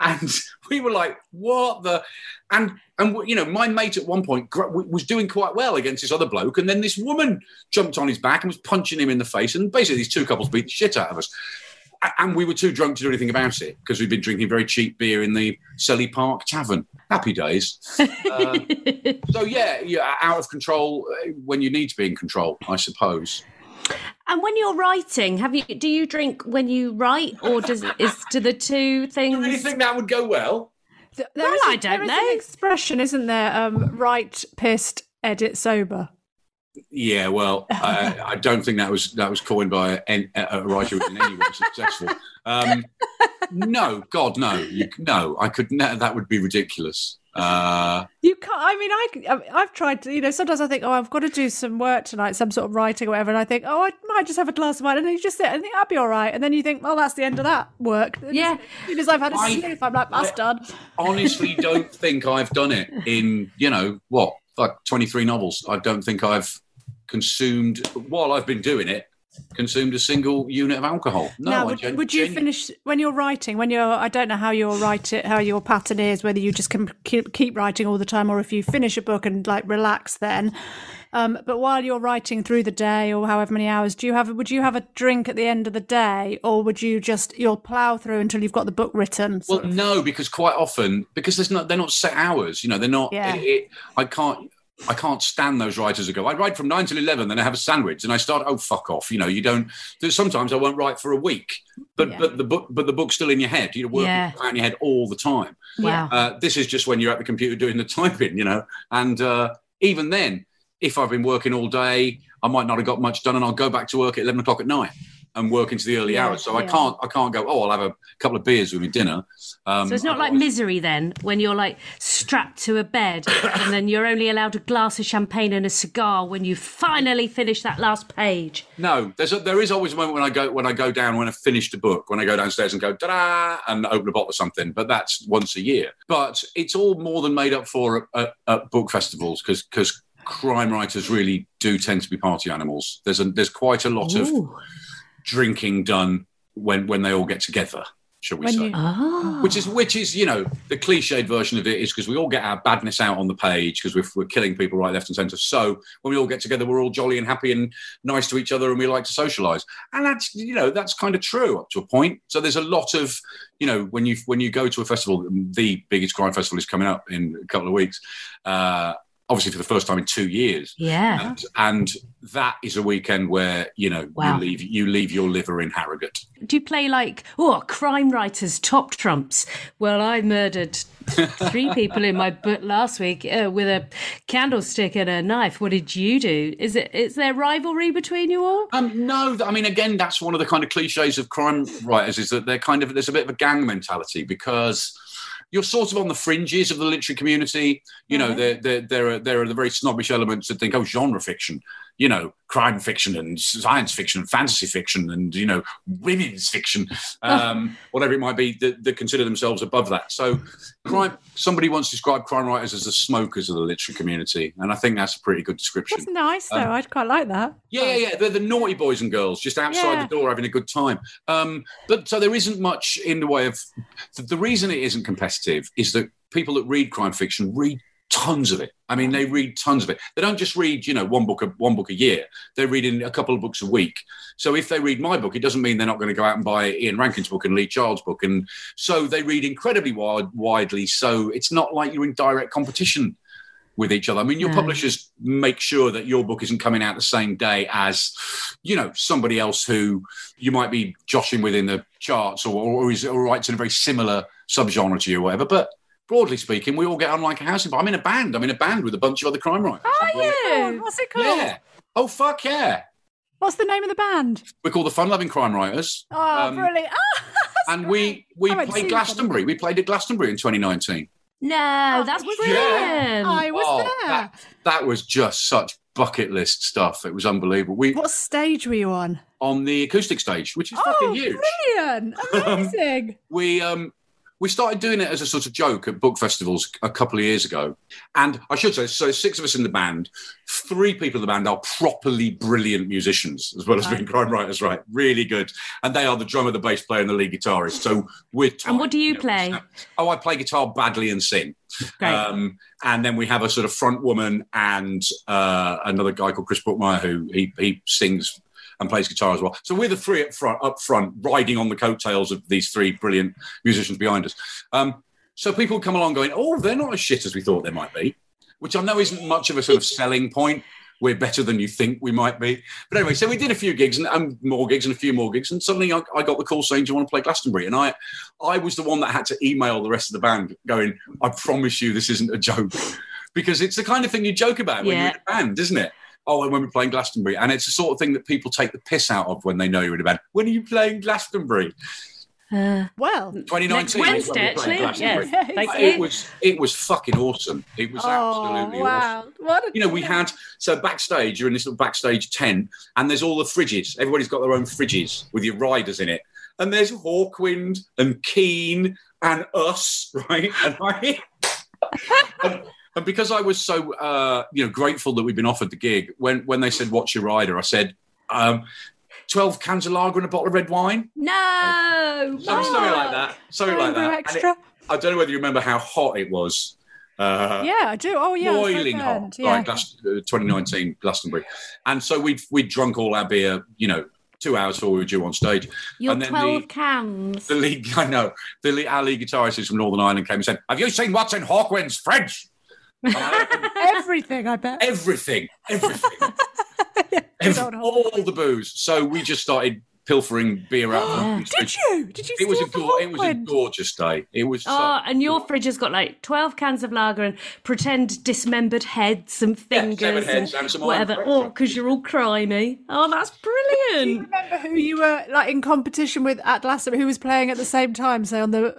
Speaker 3: And *laughs* we were like, "What the?" And and you know, my mate at one point gr- was doing quite well against this other bloke, and then this woman jumped on his back and was punching him in the face, and basically these two couples beat the shit out of us. And we were too drunk to do anything about it because we'd been drinking very cheap beer in the Selly Park Tavern. Happy days. Uh, *laughs* so yeah, yeah, out of control uh, when you need to be in control, I suppose.
Speaker 1: And when you're writing, have you? Do you drink when you write, or does is do the two *laughs* things?
Speaker 3: Do
Speaker 1: things?
Speaker 3: you really think that would go well?
Speaker 2: Th-
Speaker 1: Well,
Speaker 2: is
Speaker 1: I
Speaker 2: a-
Speaker 1: don't
Speaker 2: there is
Speaker 1: know.
Speaker 2: An expression, isn't there? Um, right, pissed, edit, sober.
Speaker 3: Yeah, well, I, I don't think that was that was coined by a, a writer who was in any way successful. Um, no, God, no, you, no, I could. No, that would be ridiculous. Uh,
Speaker 2: You can't. I mean, I I've tried to. You know, sometimes I think, oh, I've got to do some work tonight, some sort of writing or whatever, and I think, oh, I might just have a glass of wine, and then you just sit and think I'll be all right, and then you think, well, that's the end of that work. And
Speaker 1: Yeah.
Speaker 2: because I've had a
Speaker 3: I-
Speaker 2: sniff, I'm like, that's
Speaker 3: I-
Speaker 2: done.
Speaker 3: honestly, don't think I've done it in you know what, like twenty three novels. I don't think I've consumed while I've been doing it. Consumed a single unit of alcohol. No,
Speaker 2: now,
Speaker 3: I
Speaker 2: would,
Speaker 3: gen-
Speaker 2: would you finish when you're writing? When you're, I don't know how you'll write it, how your pattern is, whether you just can keep, keep writing all the time, or if you finish a book and like relax then. Um, but while you're writing through the day or however many hours, do you have? Would you have a drink at the end of the day, or would you just you'll plow through until you've got the book written?
Speaker 3: Well,
Speaker 2: of?
Speaker 3: no, because quite often, because there's not, they're not set hours. You know, they're not.
Speaker 2: Yeah.
Speaker 3: It, it, I can't. I can't stand those writers who go. I write from nine till eleven, then I have a sandwich, and I start. Oh, fuck off! You know, you don't. Sometimes I won't write for a week, but
Speaker 2: Yeah.
Speaker 3: but the book, but the book's still in your head. You're working
Speaker 1: Yeah.
Speaker 3: in your head all the time.
Speaker 1: Wow.
Speaker 3: Uh, this is just when you're at the computer doing the *laughs* typing, you know. And uh, even then, if I've been working all day, I might not have got much done, and I'll go back to work at eleven o'clock at night and work into the early
Speaker 2: Yeah,
Speaker 3: hours. So I can't, I can't go. Oh, I'll have a couple of beers with me dinner. Um,
Speaker 1: So it's not like misery then, when you're like strapped to a bed *coughs* and then you're only allowed a glass of champagne and a cigar when you finally finish that last page.
Speaker 3: No, there's a, there is always a moment when I go when I go down when I finish a book when I go downstairs and go da da and open a bottle of something, but that's once a year. But it's all more than made up for at, at, at book festivals because because crime writers really do tend to be party animals. There's a, there's quite a lot of
Speaker 1: Ooh.
Speaker 3: Drinking done when when they all get together, shall we
Speaker 2: When
Speaker 3: say?
Speaker 2: you-
Speaker 1: Ah.
Speaker 3: which is which is you know the cliched version of it is because we all get our badness out on the page because we're, we're killing people right left and center so when we all get together we're all jolly and happy and nice to each other and we like to socialize and that's you know that's kind of true up to a point so there's a lot of you know when you when you go to a festival the biggest crime festival is coming up in a couple of weeks uh obviously for the first time in two years.
Speaker 1: Yeah.
Speaker 3: And, and that is a weekend where you know
Speaker 1: Wow.
Speaker 3: you leave you leave your liver in Harrogate.
Speaker 1: Do you play like, oh, crime writers top trumps? Well, I murdered *laughs* three people in my book last week uh, with a candlestick and a knife. What did you do? Is it is there rivalry between you all?
Speaker 3: Um, no, I mean, again, that's one of the kind of cliches of crime writers is that they're kind of there's a bit of a gang mentality because you're sort of on the fringes of the literary community. You know, mm-hmm. there there there are there are the very snobbish elements that think, oh, genre fiction, you know, crime fiction and science fiction and fantasy fiction and you know, women's fiction, *laughs* um, whatever it might be, that, that consider themselves above that. So, crime. Somebody once described crime writers as the smokers of the literary community, and I think that's a pretty good description.
Speaker 2: That's nice, though.
Speaker 3: Um,
Speaker 2: I'd quite like that.
Speaker 3: Yeah, yeah, yeah. They're the naughty boys and girls just outside
Speaker 2: Yeah.
Speaker 3: the door having a good time. Um, but so there isn't much in the way of the, the reason it isn't competitive is that people that read crime fiction read tons of it. I mean, they read tons of it. They don't just read, you know, one book a one book a year. They're reading a couple of books a week. So if they read my book, it doesn't mean they're not going to go out and buy Ian Rankin's book and Lee Child's book. And so they read incredibly wide, widely. So it's not like you're in direct competition with each other. I mean, your
Speaker 1: No.
Speaker 3: publishers make sure that your book isn't coming out the same day as, you know, somebody else who you might be joshing with in the charts or, or, is, or writes in a very similar subgenre to you or whatever. But broadly speaking, we all get on like a house. I'm in a band. I'm in a band with a bunch of other crime writers.
Speaker 2: Oh, what's it called?
Speaker 3: Yeah. Oh, fuck yeah.
Speaker 2: What's the name of the band?
Speaker 3: We're called the Fun Loving Crime Writers.
Speaker 2: Oh,
Speaker 3: Um,
Speaker 2: brilliant. *laughs* That's
Speaker 3: And
Speaker 2: great.
Speaker 3: we, we
Speaker 2: I went to
Speaker 3: played
Speaker 2: see
Speaker 3: Glastonbury. We played at Glastonbury in 2019.
Speaker 1: No, that's
Speaker 2: was
Speaker 1: brilliant.
Speaker 2: I was
Speaker 3: Oh,
Speaker 2: there.
Speaker 3: That, that was just such bucket list stuff. It was unbelievable. We
Speaker 2: What stage were you on?
Speaker 3: on the acoustic stage, which is
Speaker 2: Oh,
Speaker 3: fucking huge.
Speaker 2: brilliant. *laughs* Amazing.
Speaker 3: We um we started doing it as a sort of joke at book festivals a couple of years ago. And I should say, so six of us in the band, three people in the band are properly brilliant musicians, as well as being crime writers, right? Really good. And they are the drummer, the bass player, and the lead guitarist. So we're
Speaker 1: And what do you
Speaker 3: know,
Speaker 1: play?
Speaker 3: Oh, I play guitar badly and sing. Um, and then we have a sort of front woman and uh, another guy called Chris Brookmyre who he, he sings and plays guitar as well. So we're the three up front, up front, riding on the coattails of these three brilliant musicians behind us. Um, so people come along going, "Oh, they're not as shit as we thought they might be," which I know isn't much of a sort of selling point. We're better than you think we might be. But anyway, so we did a few gigs and, and more gigs and a few more gigs, and suddenly I, I got the call saying, "Do you want to play Glastonbury?" And I, I was the one that had to email the rest of the band, going, "I promise you, this isn't a joke," *laughs* because it's the kind of thing you joke about when
Speaker 1: Yeah.
Speaker 3: you're in a band, isn't it? Oh, and when we're playing Glastonbury, and it's the sort of thing that people take the piss out of when they know you're in a band. When are you playing Glastonbury?
Speaker 1: Uh,
Speaker 2: Well,
Speaker 3: 2019.
Speaker 1: next Wednesday, actually. Yes.
Speaker 3: Glastonbury.
Speaker 1: Thank
Speaker 3: It was it was fucking awesome. It was
Speaker 2: oh,
Speaker 3: absolutely awesome
Speaker 2: wow. What a
Speaker 3: you know, we had so backstage, you're in this little backstage tent, and there's all the fridges. Everybody's got their own fridges with your riders in it. And there's Hawkwind and Keane and us, *laughs* right? And I *laughs* and, and because I was so uh, you know grateful that we'd been offered the gig, when when they said what's your rider, I said, um, 12 cans of lager and a bottle of red wine.
Speaker 1: no.
Speaker 3: Something like that. Something like
Speaker 2: Rainbow
Speaker 3: that. And it-
Speaker 2: extra.
Speaker 3: I don't know whether you remember how hot it was. Uh,
Speaker 2: yeah, I do. Oh, yeah. so
Speaker 3: boiling hot.
Speaker 2: Yeah.
Speaker 3: like Glas- uh, 2019 Glastonbury. And so we'd we'd drunk all our beer, you know, two hours before we were due on stage.
Speaker 1: Your
Speaker 3: and then
Speaker 1: 12
Speaker 3: the-
Speaker 1: cans.
Speaker 3: The lead, *laughs* I know, the lead, our lead guitarist from Northern Ireland came and said, "Have you seen what's in Hawkwind's fridge?" And I-
Speaker 2: Everything, I bet.
Speaker 3: everything, everything, *laughs*
Speaker 2: Good
Speaker 3: Every- all the booze. So we just started pilfering beer out. of the *gasps*
Speaker 2: Did
Speaker 3: fridge.
Speaker 2: you? Did you
Speaker 3: It was a go- it was a gorgeous day. It was. so-
Speaker 1: Oh, and your fridge has got like 12 cans of lager and pretend dismembered heads and
Speaker 3: seven
Speaker 1: fingers
Speaker 3: heads
Speaker 1: and
Speaker 3: and some
Speaker 1: whatever. Oh, because you're all crimey. Oh, that's brilliant.
Speaker 2: Do you
Speaker 1: brilliant.
Speaker 2: remember who you were like in competition with at last? Who was playing at the same time? Say on the um,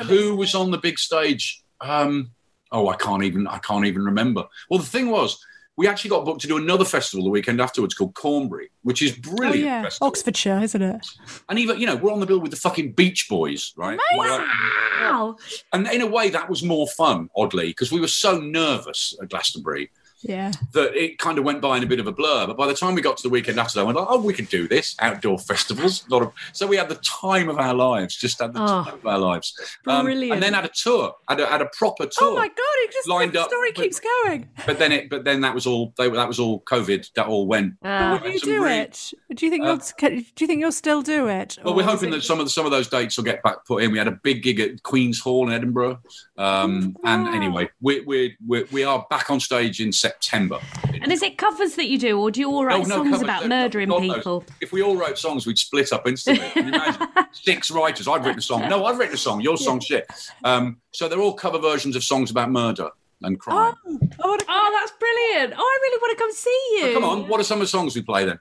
Speaker 3: Uh, who was on the big stage? Um, oh, I can't even. I can't even remember. Well, the thing was, we actually got booked to do another festival the weekend afterwards called Cornbury, which is brilliant.
Speaker 2: Oh yeah,
Speaker 3: festival.
Speaker 2: Oxfordshire, isn't it?
Speaker 3: And even you know, we're on the bill with the fucking Beach Boys, right?
Speaker 1: Wow.
Speaker 3: And in a way, that was more fun, oddly, because we were so nervous at Glastonbury
Speaker 2: Yeah.
Speaker 3: that it kind of went by in a bit of a blur. But by the time we got to the weekend after that, I went, oh, we could do this outdoor festivals. Lot of, so we had the time of our lives, just had the
Speaker 1: Oh.
Speaker 3: time of our lives. Um,
Speaker 2: Brilliant.
Speaker 3: and then had a tour, had a, had a proper tour.
Speaker 2: Oh my god! It just
Speaker 3: Lined
Speaker 2: the
Speaker 3: up
Speaker 2: story keeps going.
Speaker 3: But then it, but then that was all. They, that was all COVID. That all went.
Speaker 1: Uh,
Speaker 2: Will you do
Speaker 3: really-
Speaker 2: it? Do you think
Speaker 3: Uh,
Speaker 2: you'll? Do you think you'll still do it?
Speaker 3: Well, we're hoping
Speaker 2: it-
Speaker 3: that some of the, some of those dates will get back put in. We had a big gig at Queen's Hall in Edinburgh, um, and anyway, we we we we are back on stage in September.
Speaker 1: And is it covers that you do, or do you all write
Speaker 3: No, no,
Speaker 1: songs
Speaker 3: covers,
Speaker 1: about
Speaker 3: no,
Speaker 1: murdering
Speaker 3: God knows.
Speaker 1: people?
Speaker 3: If we all wrote songs, we'd split up instantly. Imagine? *laughs* Six writers. I've written a song. No, I've written a song. Your song's shit. Um, so they're all cover versions of songs about murder and crime.
Speaker 2: Oh, I wanna-
Speaker 1: Oh, that's brilliant! Oh, I really want to come see you.
Speaker 3: So come on, what are some of the songs we play then?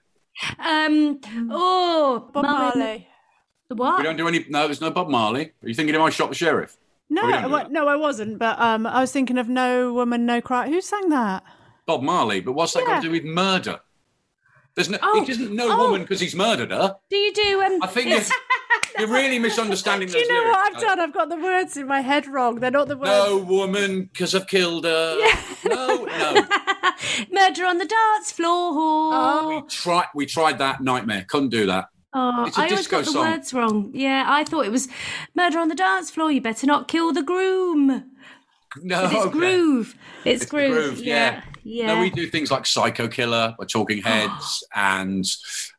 Speaker 1: Um. Oh,
Speaker 2: Bob
Speaker 1: Marley-
Speaker 2: Marley.
Speaker 1: The what?
Speaker 3: We don't do any. No, there's no Bob Marley. Are you thinking of I Shot the Sheriff?
Speaker 2: No,
Speaker 3: we
Speaker 2: well, no, I wasn't. But um, I was thinking of No Woman, No Cry. Who sang that?
Speaker 3: Bob Marley, but what's that got to do with murder? There's no.
Speaker 1: Oh,
Speaker 3: he doesn't know
Speaker 1: oh.
Speaker 3: woman because he's murdered her.
Speaker 1: Do you do? Um.
Speaker 3: I think you're, *laughs* you're really misunderstanding
Speaker 2: Do you know
Speaker 3: lyrics.
Speaker 2: what I've done? I've got the words in my head wrong. They're not the words.
Speaker 3: No woman because I've killed her. No, no. *laughs*
Speaker 1: Murder on the dance floor.
Speaker 2: Oh.
Speaker 3: We Try, we tried that nightmare. Couldn't do that.
Speaker 1: Oh,
Speaker 3: It's a
Speaker 1: I always got the
Speaker 3: song.
Speaker 1: words wrong. Yeah, I thought it was murder on the dance floor. You better not kill the groom.
Speaker 3: No,
Speaker 1: It's
Speaker 3: okay.
Speaker 1: groove. It's,
Speaker 3: It's
Speaker 1: groove.
Speaker 3: groove,
Speaker 1: Yeah. Yeah.
Speaker 3: No, we do things like Psycho Killer by Talking *gasps* Heads, and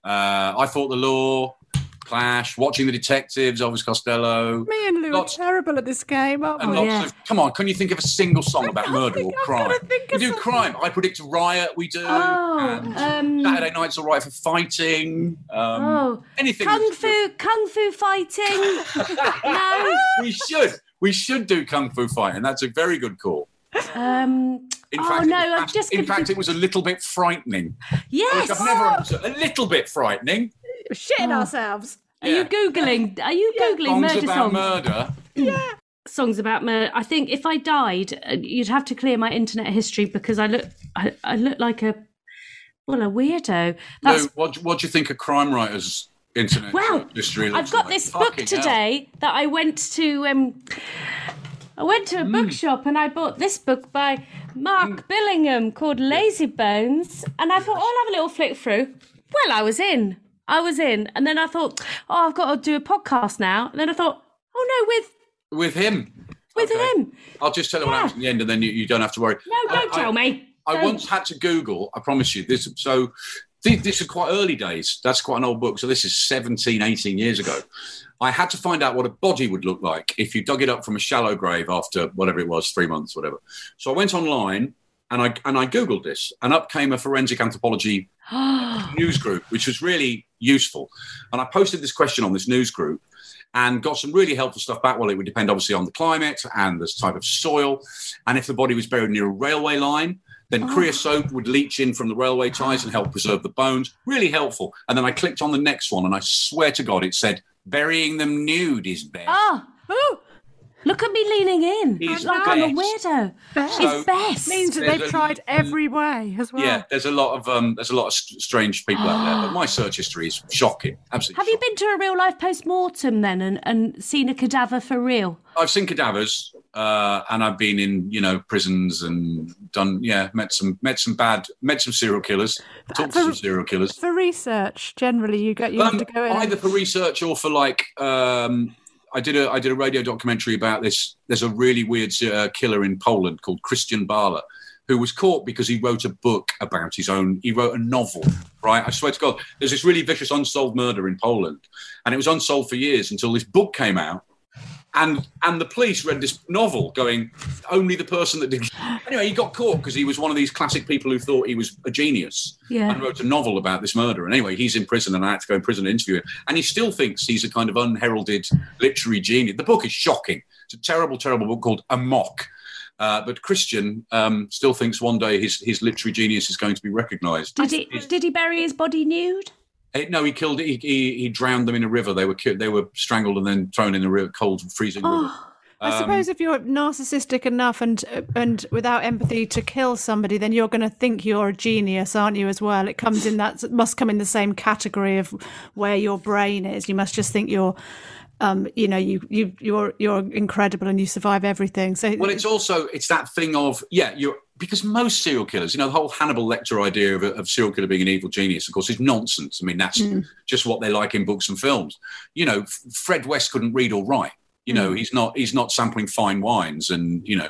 Speaker 3: uh, I Fought the Law, Clash, Watching the Detectives, Elvis Costello,
Speaker 2: Me and Lou
Speaker 3: Lots-
Speaker 2: are terrible at this game, aren't we?
Speaker 1: yeah.
Speaker 3: of. Come on, can you think of a single song about murder or
Speaker 2: think- I've
Speaker 3: crime? We do
Speaker 2: something.
Speaker 3: crime. I predict a riot. We do.
Speaker 1: Oh, um,
Speaker 3: Saturday night's all right for fighting. Um,
Speaker 1: Oh,
Speaker 3: anything.
Speaker 1: kung fu, kung fu fighting. *laughs* no.
Speaker 3: We should. We should do kung fu fighting. That's a very good call.
Speaker 1: Um.
Speaker 3: In
Speaker 1: Oh,
Speaker 3: fact,
Speaker 1: no,
Speaker 3: it was,
Speaker 1: I'm just
Speaker 3: in fact, it was a little bit frightening.
Speaker 1: Yes.
Speaker 3: Which I've never understood. A little bit frightening.
Speaker 2: We're shitting
Speaker 1: Oh.
Speaker 2: ourselves.
Speaker 1: Are
Speaker 3: Yeah.
Speaker 1: you googling? Are you googling
Speaker 3: Songs
Speaker 1: murder
Speaker 3: about
Speaker 1: songs?
Speaker 3: murder. Yeah.
Speaker 1: Songs about murder. I think if I died, uh, you'd have to clear my internet history because I look, I, I look like a, well, a weirdo. That's
Speaker 3: Lou, what, what do you think of crime writers' internet
Speaker 1: Well,
Speaker 3: history? looks
Speaker 1: I've got
Speaker 3: like?
Speaker 1: this book
Speaker 3: Fucking hell.
Speaker 1: today that I went to. Um, I went to a
Speaker 3: Hmm.
Speaker 1: bookshop and I bought this book by Mark Billingham called Lazy Bones, and I thought, oh, I'll have a little flick through. Well, I was in. I was in, and then I thought, oh, I've got to do a podcast now. And then I thought, oh no, with
Speaker 3: With him.
Speaker 1: with
Speaker 3: Okay.
Speaker 1: him.
Speaker 3: I'll just tell you what happens in the end, and then you, you don't have to worry.
Speaker 1: No, don't
Speaker 3: I-
Speaker 1: tell me.
Speaker 3: I
Speaker 1: Don't.
Speaker 3: once had to Google, I promise you, this. So th- this is quite early days. That's quite an old book. So this is 17, 18 years ago. I had to find out what a body would look like if you dug it up from a shallow grave after whatever it was, three months, whatever. So I went online and I and I Googled this, and up came a forensic anthropology *gasps* news group, which was really useful. And I posted this question on this news group and got some really helpful stuff back. Well, it would depend obviously on the climate and the type of soil. And if the body was buried near a railway line, then oh. creosote would leach in from the railway ties and help preserve the bones. Really helpful. And then I clicked on the next one, and I swear to God, it said, burying them nude is best.
Speaker 1: Oh,
Speaker 2: Oh,
Speaker 1: look at me leaning in.
Speaker 3: He's
Speaker 1: like I'm a
Speaker 3: best.
Speaker 1: weirdo.
Speaker 2: best.
Speaker 3: So-
Speaker 1: it's best.
Speaker 2: means that they've
Speaker 3: a-
Speaker 2: tried every way as well.
Speaker 3: Yeah, there's a lot of um, there's a lot of strange people out there, but my search history is shocking. Absolutely.
Speaker 1: Have you been to a real life post mortem then and, and seen a cadaver for real?
Speaker 3: I've seen cadavers, uh, and I've been in you know prisons and done yeah met some met some bad met some serial killers, talked to some serial killers.
Speaker 2: For research, generally, you get you have
Speaker 3: Um,
Speaker 2: to go in.
Speaker 3: either for research or for like um, I did a I did a radio documentary about this. There's a really weird uh, killer in Poland called Krystian Bala, who was caught because he wrote a book about his own. He wrote a novel, right? I swear to God, there's this really vicious unsolved murder in Poland, and it was unsolved for years until this book came out. And and the police read this novel, going, only the person that did. *gasps* Anyway, he got caught because he was one of these classic people who thought he was a genius
Speaker 1: Yeah.
Speaker 3: and wrote a novel about this murder. And anyway, he's in prison, and I had to go in prison to interview him. And he still thinks he's a kind of unheralded literary genius. The book is shocking. It's a terrible, terrible book called Amok. Uh, but Krystian um, still thinks one day his, his literary genius is going to be recognised.
Speaker 1: Did he did he bury his body nude?
Speaker 3: Eh, no, he killed. He, he, he drowned them in a river. They were ki- they were strangled and then thrown in the river, cold, freezing river.
Speaker 1: Oh,
Speaker 2: I
Speaker 3: Um,
Speaker 2: suppose if you're narcissistic enough and and without empathy to kill somebody, then you're going to think you're a genius, aren't you? As well, it comes in that must come in the same category of where your brain is. You must just think you're, um, you know, you you you're you're incredible and you survive everything. So
Speaker 3: Well, it's also it's that thing of yeah, you're because most serial killers, you know, the whole Hannibal Lecter idea of, a, of serial killer being an evil genius, of course, is nonsense. I mean, that's just what they like in books and films. You know, Fred West couldn't read or write. You know, he's not he's not sampling fine wines and you know,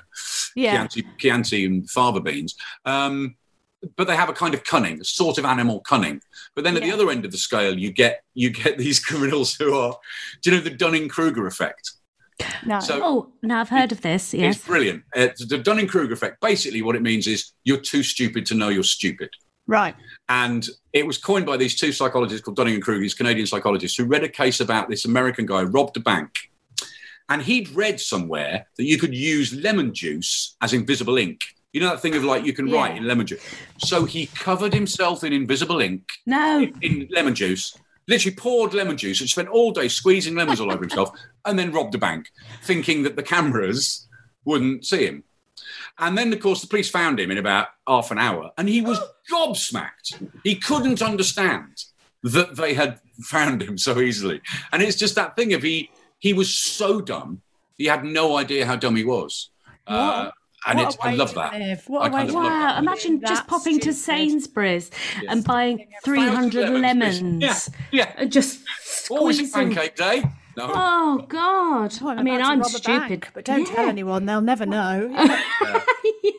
Speaker 2: Yeah.
Speaker 3: Chianti, Chianti and fava beans. Um, but they have a kind of cunning, a sort of animal cunning. But then at the other end of the scale, you get you get *laughs* these criminals who are, do you know, the Dunning Kruger effect?
Speaker 2: No.
Speaker 3: So
Speaker 1: Oh, now I've heard of this. Yes.
Speaker 3: it's brilliant. Uh, the Dunning Kruger effect. Basically, what it means is you're too stupid to know you're stupid.
Speaker 2: right.
Speaker 3: And it was coined by these two psychologists called Dunning and Kruger, these Canadian psychologists, who read a case about this American guy who robbed a bank. And he'd read somewhere that you could use lemon juice as invisible ink. You know that thing of like you can write in lemon juice. So he covered himself in invisible ink
Speaker 1: No.
Speaker 3: in lemon juice, literally poured lemon juice and spent all day squeezing lemons all over himself, *laughs* and then robbed a bank, thinking that the cameras wouldn't see him. And then, of course, the police found him in about half an hour, and he was *gasps* gobsmacked. He couldn't understand that they had found him so easily. And it's just that thing of he he was so dumb, he had no idea how dumb he was. Uh, and
Speaker 2: What
Speaker 3: it's,
Speaker 2: a
Speaker 3: I
Speaker 2: way
Speaker 3: love that.
Speaker 2: live. What
Speaker 3: I
Speaker 2: a way
Speaker 3: kind
Speaker 2: to
Speaker 3: of love
Speaker 1: Wow,
Speaker 3: that.
Speaker 1: imagine just
Speaker 2: That's
Speaker 1: popping to
Speaker 2: stupid.
Speaker 1: Sainsbury's and buying 300 lemons.
Speaker 3: Yeah, yeah.
Speaker 1: And just
Speaker 3: Always a pancake day. No.
Speaker 1: Oh, God.
Speaker 2: Oh,
Speaker 1: I mean, I'm stupid.
Speaker 2: bank, but don't tell anyone; they'll never know. *laughs*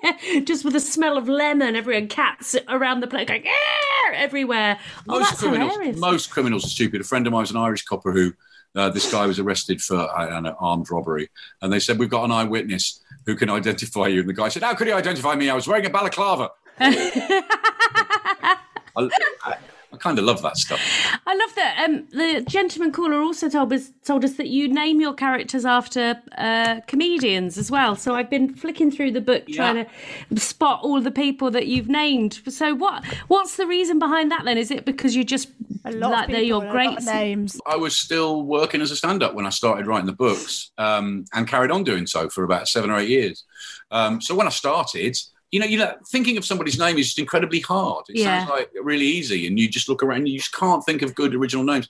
Speaker 1: yeah, just with the smell of lemon everyone cats around the place going "Arr!" everywhere. Oh,
Speaker 3: most
Speaker 1: that's
Speaker 3: criminals,
Speaker 1: hilarious.
Speaker 3: most criminals are stupid. A friend of mine was an Irish copper who, uh, this guy was arrested for uh, an armed robbery, and they said we've got an eyewitness who can identify you. And the guy said, "How could he identify me? I was wearing a balaclava." *laughs* I, I, I kind of love that stuff.
Speaker 1: I love that. Um, the gentleman caller also told us told us that you name your characters after uh, comedians as well. So I've been flicking through the book trying to spot all the people that you've named. So what what's the reason behind that then? Is it because you just
Speaker 2: A lot
Speaker 1: like
Speaker 2: of
Speaker 1: they're your great
Speaker 2: names.
Speaker 3: I was still working as a stand-up when I started writing the books, um, and carried on doing so for about seven or eight years. Um, so when I started, you know, you know, thinking of somebody's name is just incredibly hard. It
Speaker 1: Yeah.
Speaker 3: sounds like really easy, and you just look around, and you just can't think of good original names.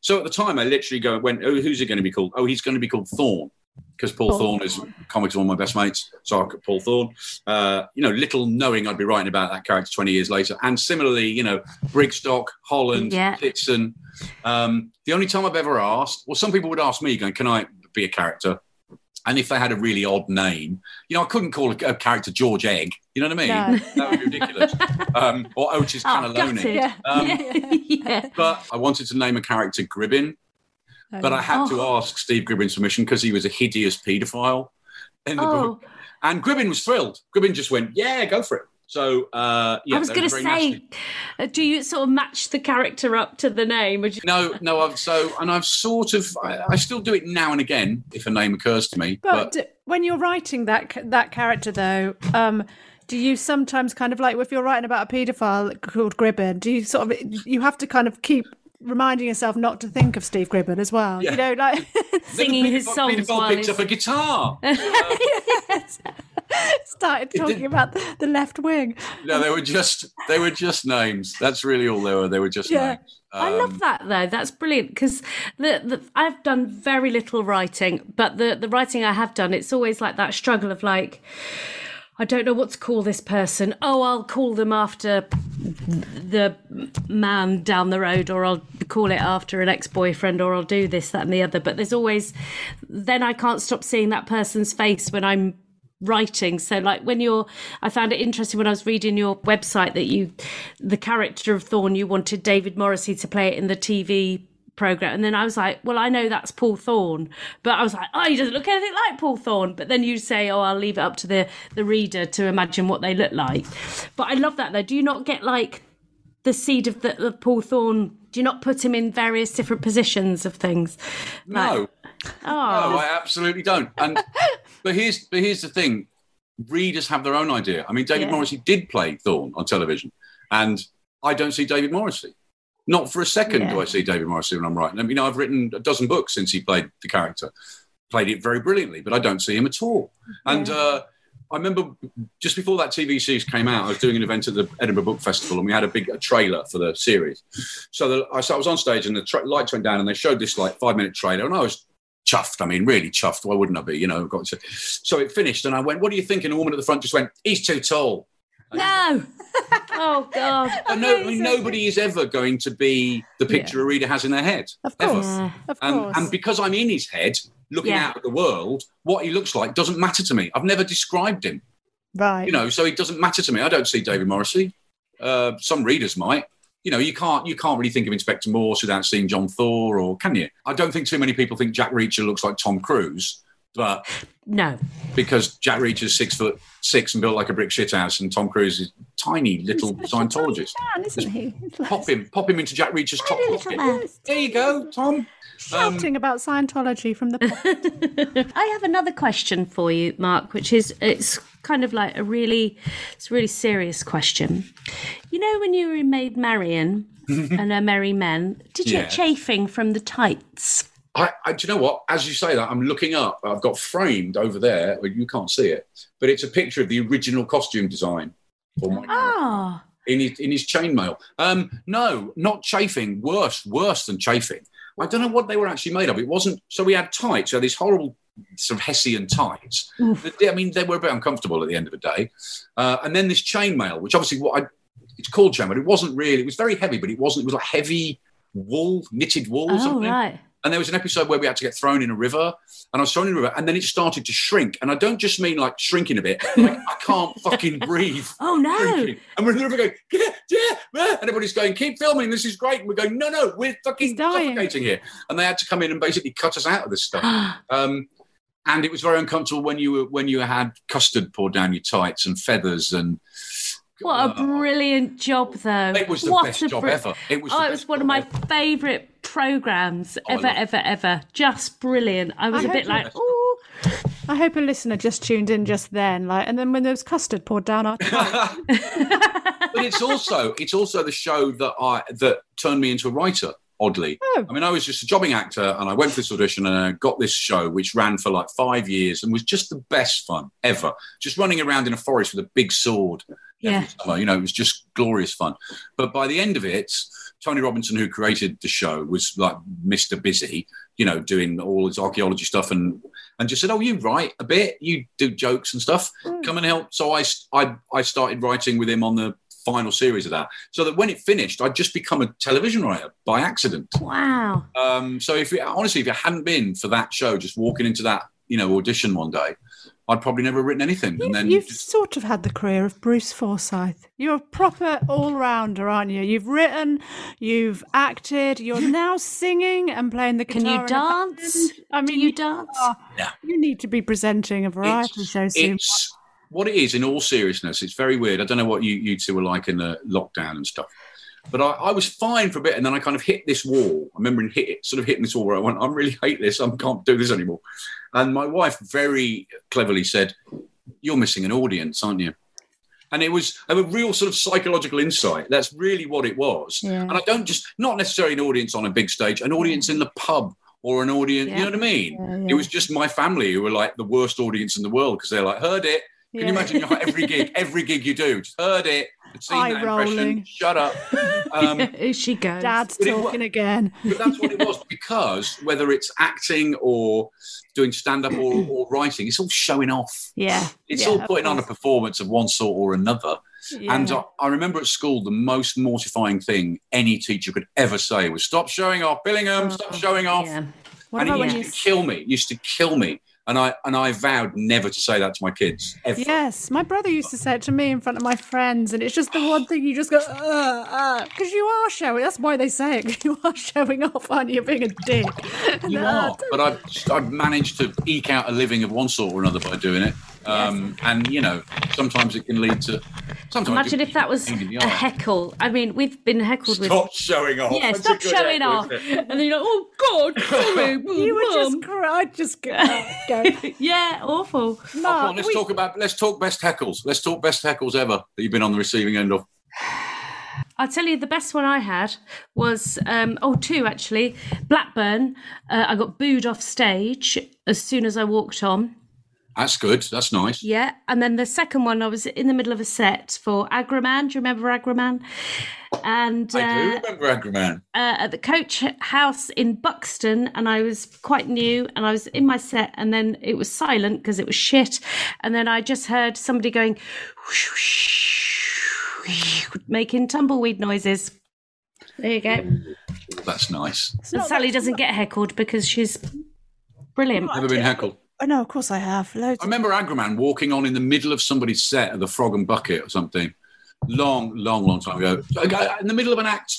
Speaker 3: So at the time, I literally go went, "Oh, who's it going to be called? Oh, he's going to be called Thorne." Because Paul
Speaker 2: Paul
Speaker 3: Thorne is comics, one of my best mates. So Paul Thorne. Uh, you know, little knowing I'd be writing about that character 20 years later. And similarly, you know, Brigstock, Holland,
Speaker 1: Yeah.
Speaker 3: Um, the only time I've ever asked, well, some people would ask me, going, "Can I be a character?" And if they had a really odd name, you know, I couldn't call a, a character George Egg. You know what I mean?
Speaker 2: No.
Speaker 3: That would be ridiculous. um, or Otis *laughs*
Speaker 1: Oh,
Speaker 3: Cannelloni.
Speaker 1: gutted.
Speaker 2: Yeah.
Speaker 3: Um, *laughs*
Speaker 1: yeah.
Speaker 3: But I wanted to name a character Gribbin, but I had to
Speaker 1: Oh.
Speaker 3: ask Steve Gribbin's permission because he was a hideous paedophile in the
Speaker 1: Oh,
Speaker 3: book. And Gribbin was thrilled. Gribbin just went, "Yeah, go for it." So uh, yeah,
Speaker 1: I was going to say,
Speaker 3: nasty.
Speaker 1: uh, do you sort of match the character up to the name? Would you-
Speaker 3: No, no. I've so and I've sort of I, I still do it now and again if a name occurs to me.
Speaker 2: But,
Speaker 3: But,
Speaker 2: when you're writing that that character, though, um, do you sometimes kind of like if you're writing about a paedophile called Gribbin, do you sort of you have to kind of keep reminding yourself not to think of Steve Gribbin as well?
Speaker 3: Yeah.
Speaker 2: You know, like *laughs* *laughs*
Speaker 1: Singing his
Speaker 3: Peter-
Speaker 1: songs
Speaker 3: Peter Paul picked up a guitar. *laughs*
Speaker 2: started talking about the, the left wing.
Speaker 3: no, they were just they were just names. That's really all they were. They were just
Speaker 2: Yeah.
Speaker 3: names.
Speaker 1: I
Speaker 3: Um,
Speaker 1: love that though. That's brilliant because the, the I've done very little writing, but the the writing I have done, it's always like that struggle of like, I don't know what to call this person. Oh, I'll call them after the man down the road, or I'll call it after an ex boyfriend, or I'll do this, that, and the other. But there's always then I can't stop seeing that person's face when I'm writing so like when you're i found it interesting when i was reading your website that you the character of thorne you wanted david morrissey to play it in the tv program. And then i was like well i know that's paul thorne. But i was like oh he doesn't look anything like paul thorne. But then you say oh i'll leave it up to the the reader to imagine what they look like. But i love that though. Do you not get like the seed of the of paul thorne? Do you not put him in various different positions of things?
Speaker 3: No,
Speaker 1: oh.
Speaker 3: No, I absolutely don't. And *laughs* but here's but here's the thing: readers have their own idea. I mean, David
Speaker 1: Yeah.
Speaker 3: Morrissey did play Thorne on television, and I don't see David Morrissey. Not for a second do I see David Morrissey when I'm writing. I mean, I've written a dozen books since he played the character, played it very brilliantly, but I don't see him at all. And uh, I remember just before that TV series came out, I was doing an event at the Edinburgh Book Festival, and we had a big a trailer for the series. So the, I, so I was on stage, and the tra- lights went down, and they showed this like five minute trailer, and I was chuffed. I mean, really chuffed. Why wouldn't I be? You know, got to, so it finished, and I went, "What do you think?" And a woman at the front just went, "He's too tall."
Speaker 1: No. *laughs* oh God.
Speaker 3: And no, I mean, nobody is ever going to be the picture a reader has in their head.
Speaker 2: Of
Speaker 3: Ever.
Speaker 2: course.
Speaker 1: Yeah.
Speaker 2: Of
Speaker 3: And,
Speaker 2: course.
Speaker 3: and because I'm in his head, looking
Speaker 1: Yeah.
Speaker 3: out at the world, what he looks like doesn't matter to me. I've never described him,
Speaker 2: right.
Speaker 3: you know, so it doesn't matter to me. I don't see David Morrissey. Uh, some readers might. You know, you can't you can't really think of Inspector Morse without seeing John Thaw, or can you? I don't think too many people think Jack Reacher looks like Tom Cruise, but
Speaker 1: No.
Speaker 3: because Jack Reacher's six foot six and built like a brick shithouse, and Tom Cruise is tiny little
Speaker 2: He's such a tiny
Speaker 3: Scientologist.
Speaker 2: man, isn't he? Like
Speaker 3: Pop him, pop him into Jack Reacher's top pocket.
Speaker 1: man.
Speaker 3: There you go, Tom.
Speaker 2: shouting um, about Scientology from the pop- *laughs*
Speaker 1: I have another question for you, Mark, which is it's kind of like a really it's a really serious question. You know when you were in Maid Marian *laughs* and her Merry Men, did you
Speaker 3: Yeah.
Speaker 1: get chafing from the tights?
Speaker 3: I, I, do you know what? As you say that, I'm looking up. I've got framed over there. Well, you can't see it, but it's a picture of the original costume design for my
Speaker 1: Ah,
Speaker 3: in his in his chainmail. Um, no, not chafing. Worse, worse than chafing. I don't know what they were actually made of. It wasn't. So we had tights. So these horrible sort of Hessian tights. I mean, they were a bit uncomfortable at the end of the day. Uh, and then this chainmail, which obviously what I it's called chainmail. It wasn't really. It was very heavy, but it wasn't. It was like heavy wool, knitted wool or
Speaker 1: oh
Speaker 3: something.
Speaker 1: right.
Speaker 3: And there was an episode where we had to get thrown in a river, and I was thrown in a river, and then it started to shrink. And I don't just mean like shrinking a bit, *laughs* like I can't fucking breathe. *laughs*
Speaker 1: Oh no.
Speaker 3: Shrinking. And we're in the river going, yeah, yeah, yeah. And everybody's going, keep filming, this is great. And we're going, no, no, we're fucking suffocating here. And they had to come in and basically cut us out of this stuff. *gasps* Um, and it was very uncomfortable when you were when you had custard poured down your tights and feathers and
Speaker 1: What a brilliant job, though.
Speaker 3: it was the
Speaker 1: What
Speaker 3: best
Speaker 1: a
Speaker 3: job
Speaker 1: br-
Speaker 3: ever. It was.
Speaker 1: Oh, it was one of my
Speaker 3: ever.
Speaker 1: favourite programs oh,
Speaker 3: I
Speaker 1: ever,
Speaker 3: love
Speaker 1: ever, ever. Just brilliant. I was
Speaker 2: I
Speaker 1: a bit like, oh,
Speaker 2: I hope a listener just tuned in just then, like, and then when there was custard poured down our tights. *laughs*
Speaker 3: but it's also it's also the show that I that turned me into a writer. Oddly,
Speaker 2: Oh.
Speaker 3: I mean, I was just a jobbing actor, and I went for this audition, and I got this show, which ran for like five years, and was just the best fun ever. Just running around in a forest with a big sword.
Speaker 1: Yeah.
Speaker 3: every summer. You know, it was just glorious fun. But by the end of it, Tony Robinson, who created the show, was like Mr. Busy, you know, doing all his archaeology stuff and and just said, "Oh, you write a bit, you do jokes and stuff. Come and help." So I I I started writing with him on the final series of that. So that when it finished, I'd just become a television writer by accident.
Speaker 1: Wow.
Speaker 3: Um, so if it, honestly, if it hadn't been for that show, just walking into that you know audition one day, I'd probably never written anything. and then
Speaker 2: You've
Speaker 3: just-
Speaker 2: sort of had the career of Bruce Forsyth. You're a proper all rounder, aren't you? You've written, you've acted, you're *laughs* now singing and playing the guitar.
Speaker 1: Can you dance?
Speaker 2: band. I
Speaker 1: Do
Speaker 2: mean,
Speaker 1: you dance?
Speaker 2: are-
Speaker 3: Yeah.
Speaker 2: You need to be presenting a variety
Speaker 3: it's,
Speaker 2: show soon.
Speaker 3: it's what it is in all seriousness. It's very weird. I don't know what you, you two were like in the lockdown and stuff. But I, I was fine for a bit, and then I kind of hit this wall. I remember hit it, sort of hitting this wall where I went, I really hate this. I can't do this anymore. And my wife very cleverly said, "You're missing an audience, aren't you?" And it was a real sort of psychological insight. That's really what it was.
Speaker 2: Yeah.
Speaker 3: And I don't just not necessarily an audience on a big stage, an audience in the pub or an audience. You know what I mean?
Speaker 2: Yeah,
Speaker 3: It was just my family who were like the worst audience in the world because they're like, heard it. Can
Speaker 2: Yeah.
Speaker 3: you imagine every gig, every gig you do, just heard it, seen
Speaker 2: Eye
Speaker 3: that impression,
Speaker 2: rolling.
Speaker 3: shut up. *laughs* Um, *laughs*
Speaker 1: Here she goes.
Speaker 2: Dad's
Speaker 3: But it wa-
Speaker 2: talking again. *laughs*
Speaker 3: but that's what it was because whether it's acting or doing stand up or, or writing, it's all showing off.
Speaker 2: Yeah.
Speaker 3: It's
Speaker 2: yeah,
Speaker 3: all
Speaker 2: of
Speaker 3: putting on a
Speaker 2: course.
Speaker 3: performance of one sort or another.
Speaker 2: Yeah.
Speaker 3: And I, I remember at school, the most mortifying thing any teacher could ever say was, Stop showing off, Billingham, stop showing off.
Speaker 1: Yeah.
Speaker 2: what
Speaker 3: and
Speaker 2: about
Speaker 3: it
Speaker 2: when
Speaker 3: used
Speaker 2: you
Speaker 3: to kill me. It used to kill me. And I and I vowed never to say that to my kids ever.
Speaker 2: Yes, my brother used to say it to me in front of my friends, and it's just the one thing you just go, uh, uh, because you are showing. That's why they say it. You are showing off, aren't you? You're being a dick.
Speaker 3: You *laughs*
Speaker 2: No,
Speaker 3: are, but I've I've managed to eke out a living of one sort or another by doing it. Um, And you know, sometimes it can lead to. Sometimes
Speaker 1: Imagine if that was
Speaker 3: pain in the
Speaker 1: a heckle. I mean, we've been heckled with.
Speaker 3: Stop showing off.
Speaker 1: Yeah,
Speaker 3: That's
Speaker 1: stop showing
Speaker 3: echo,
Speaker 1: off. And then you're like, oh, God, sorry. *laughs*
Speaker 2: You would
Speaker 1: Mum."
Speaker 2: just cry. I'd just go. go. *laughs*
Speaker 1: Yeah, awful.
Speaker 3: Oh, come on, let's
Speaker 2: we-
Speaker 3: talk about let's talk best heckles. Let's talk best heckles ever that you've been on the receiving end of. *sighs*
Speaker 1: I'll tell you the best one I had was um, oh two actually Blackburn. Uh, I got booed off stage as soon as I walked on.
Speaker 3: That's good. That's nice.
Speaker 1: Yeah, and then the second one, I was in the middle of a set for Agraman. Do you remember Agraman? And
Speaker 3: I do
Speaker 1: uh,
Speaker 3: remember Agraman.
Speaker 1: uh, at the coach house in Buxton, and I was quite new, and I was in my set, and then it was silent because it was shit, and then I just heard somebody going, making tumbleweed noises. There you go.
Speaker 3: That's nice.
Speaker 1: Sally doesn't get heckled because she's brilliant.
Speaker 3: Never been heckled.
Speaker 2: Oh, no, of course I have. Loads.
Speaker 3: I remember Agraman walking on in the middle of somebody's set of the Frog and Bucket or something, long, long, long time ago. Uh, in the middle of an act,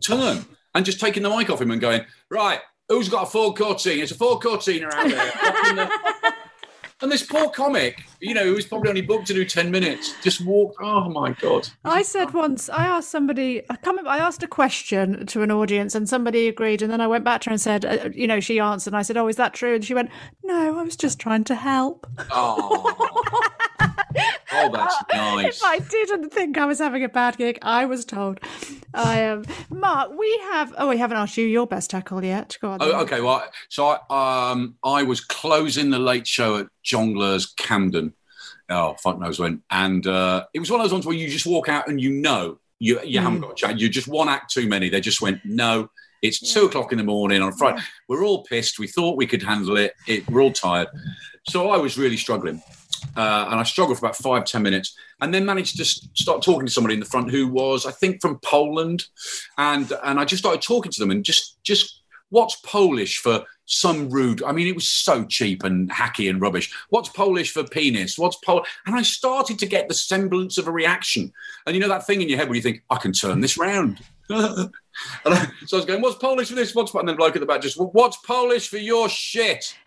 Speaker 3: turn and just taking the mic off him and going, "Right, who's got a four court scene? It's a four court scene around there." *laughs* And this poor comic, you know, who's probably only booked to do ten minutes, just walked. Oh my god!
Speaker 2: I said once, I asked somebody, I can't remember, I asked a question to an audience and somebody agreed. And then I went back to her and said, uh, you know, she answered. And I said, oh, is that true? And she went, no, I was just trying to help.
Speaker 3: Oh, *laughs* oh, that's nice. *laughs*
Speaker 2: If I didn't think I was having a bad gig, I was told. I am. Mark, we have, oh, we haven't asked you your best tackle yet. Go on.
Speaker 3: Oh, okay. Well, so I um I was closing the late show at Jongleurs Camden. Oh, fuck knows when. And uh, it was one of those ones where you just walk out and you know you you haven't got a chat. You're just one act too many. They just went no. It's two o'clock in the morning on a Friday. We're all pissed. We thought we could handle it. it we're all tired. So I was really struggling. Uh, and I struggled for about five, ten minutes, and then managed to start talking to somebody in the front who was, I think, from Poland, and and I just started talking to them, and just just what's Polish for some rude? I mean, it was so cheap and hacky and rubbish. What's Polish for penis? What's Pol? And I started to get the semblance of a reaction, and you know that thing in your head where you think, I can turn this round. *laughs* I, so I was going, what's Polish for this? What's and then the bloke at the back just, "Well, what's Polish for your shit? *laughs*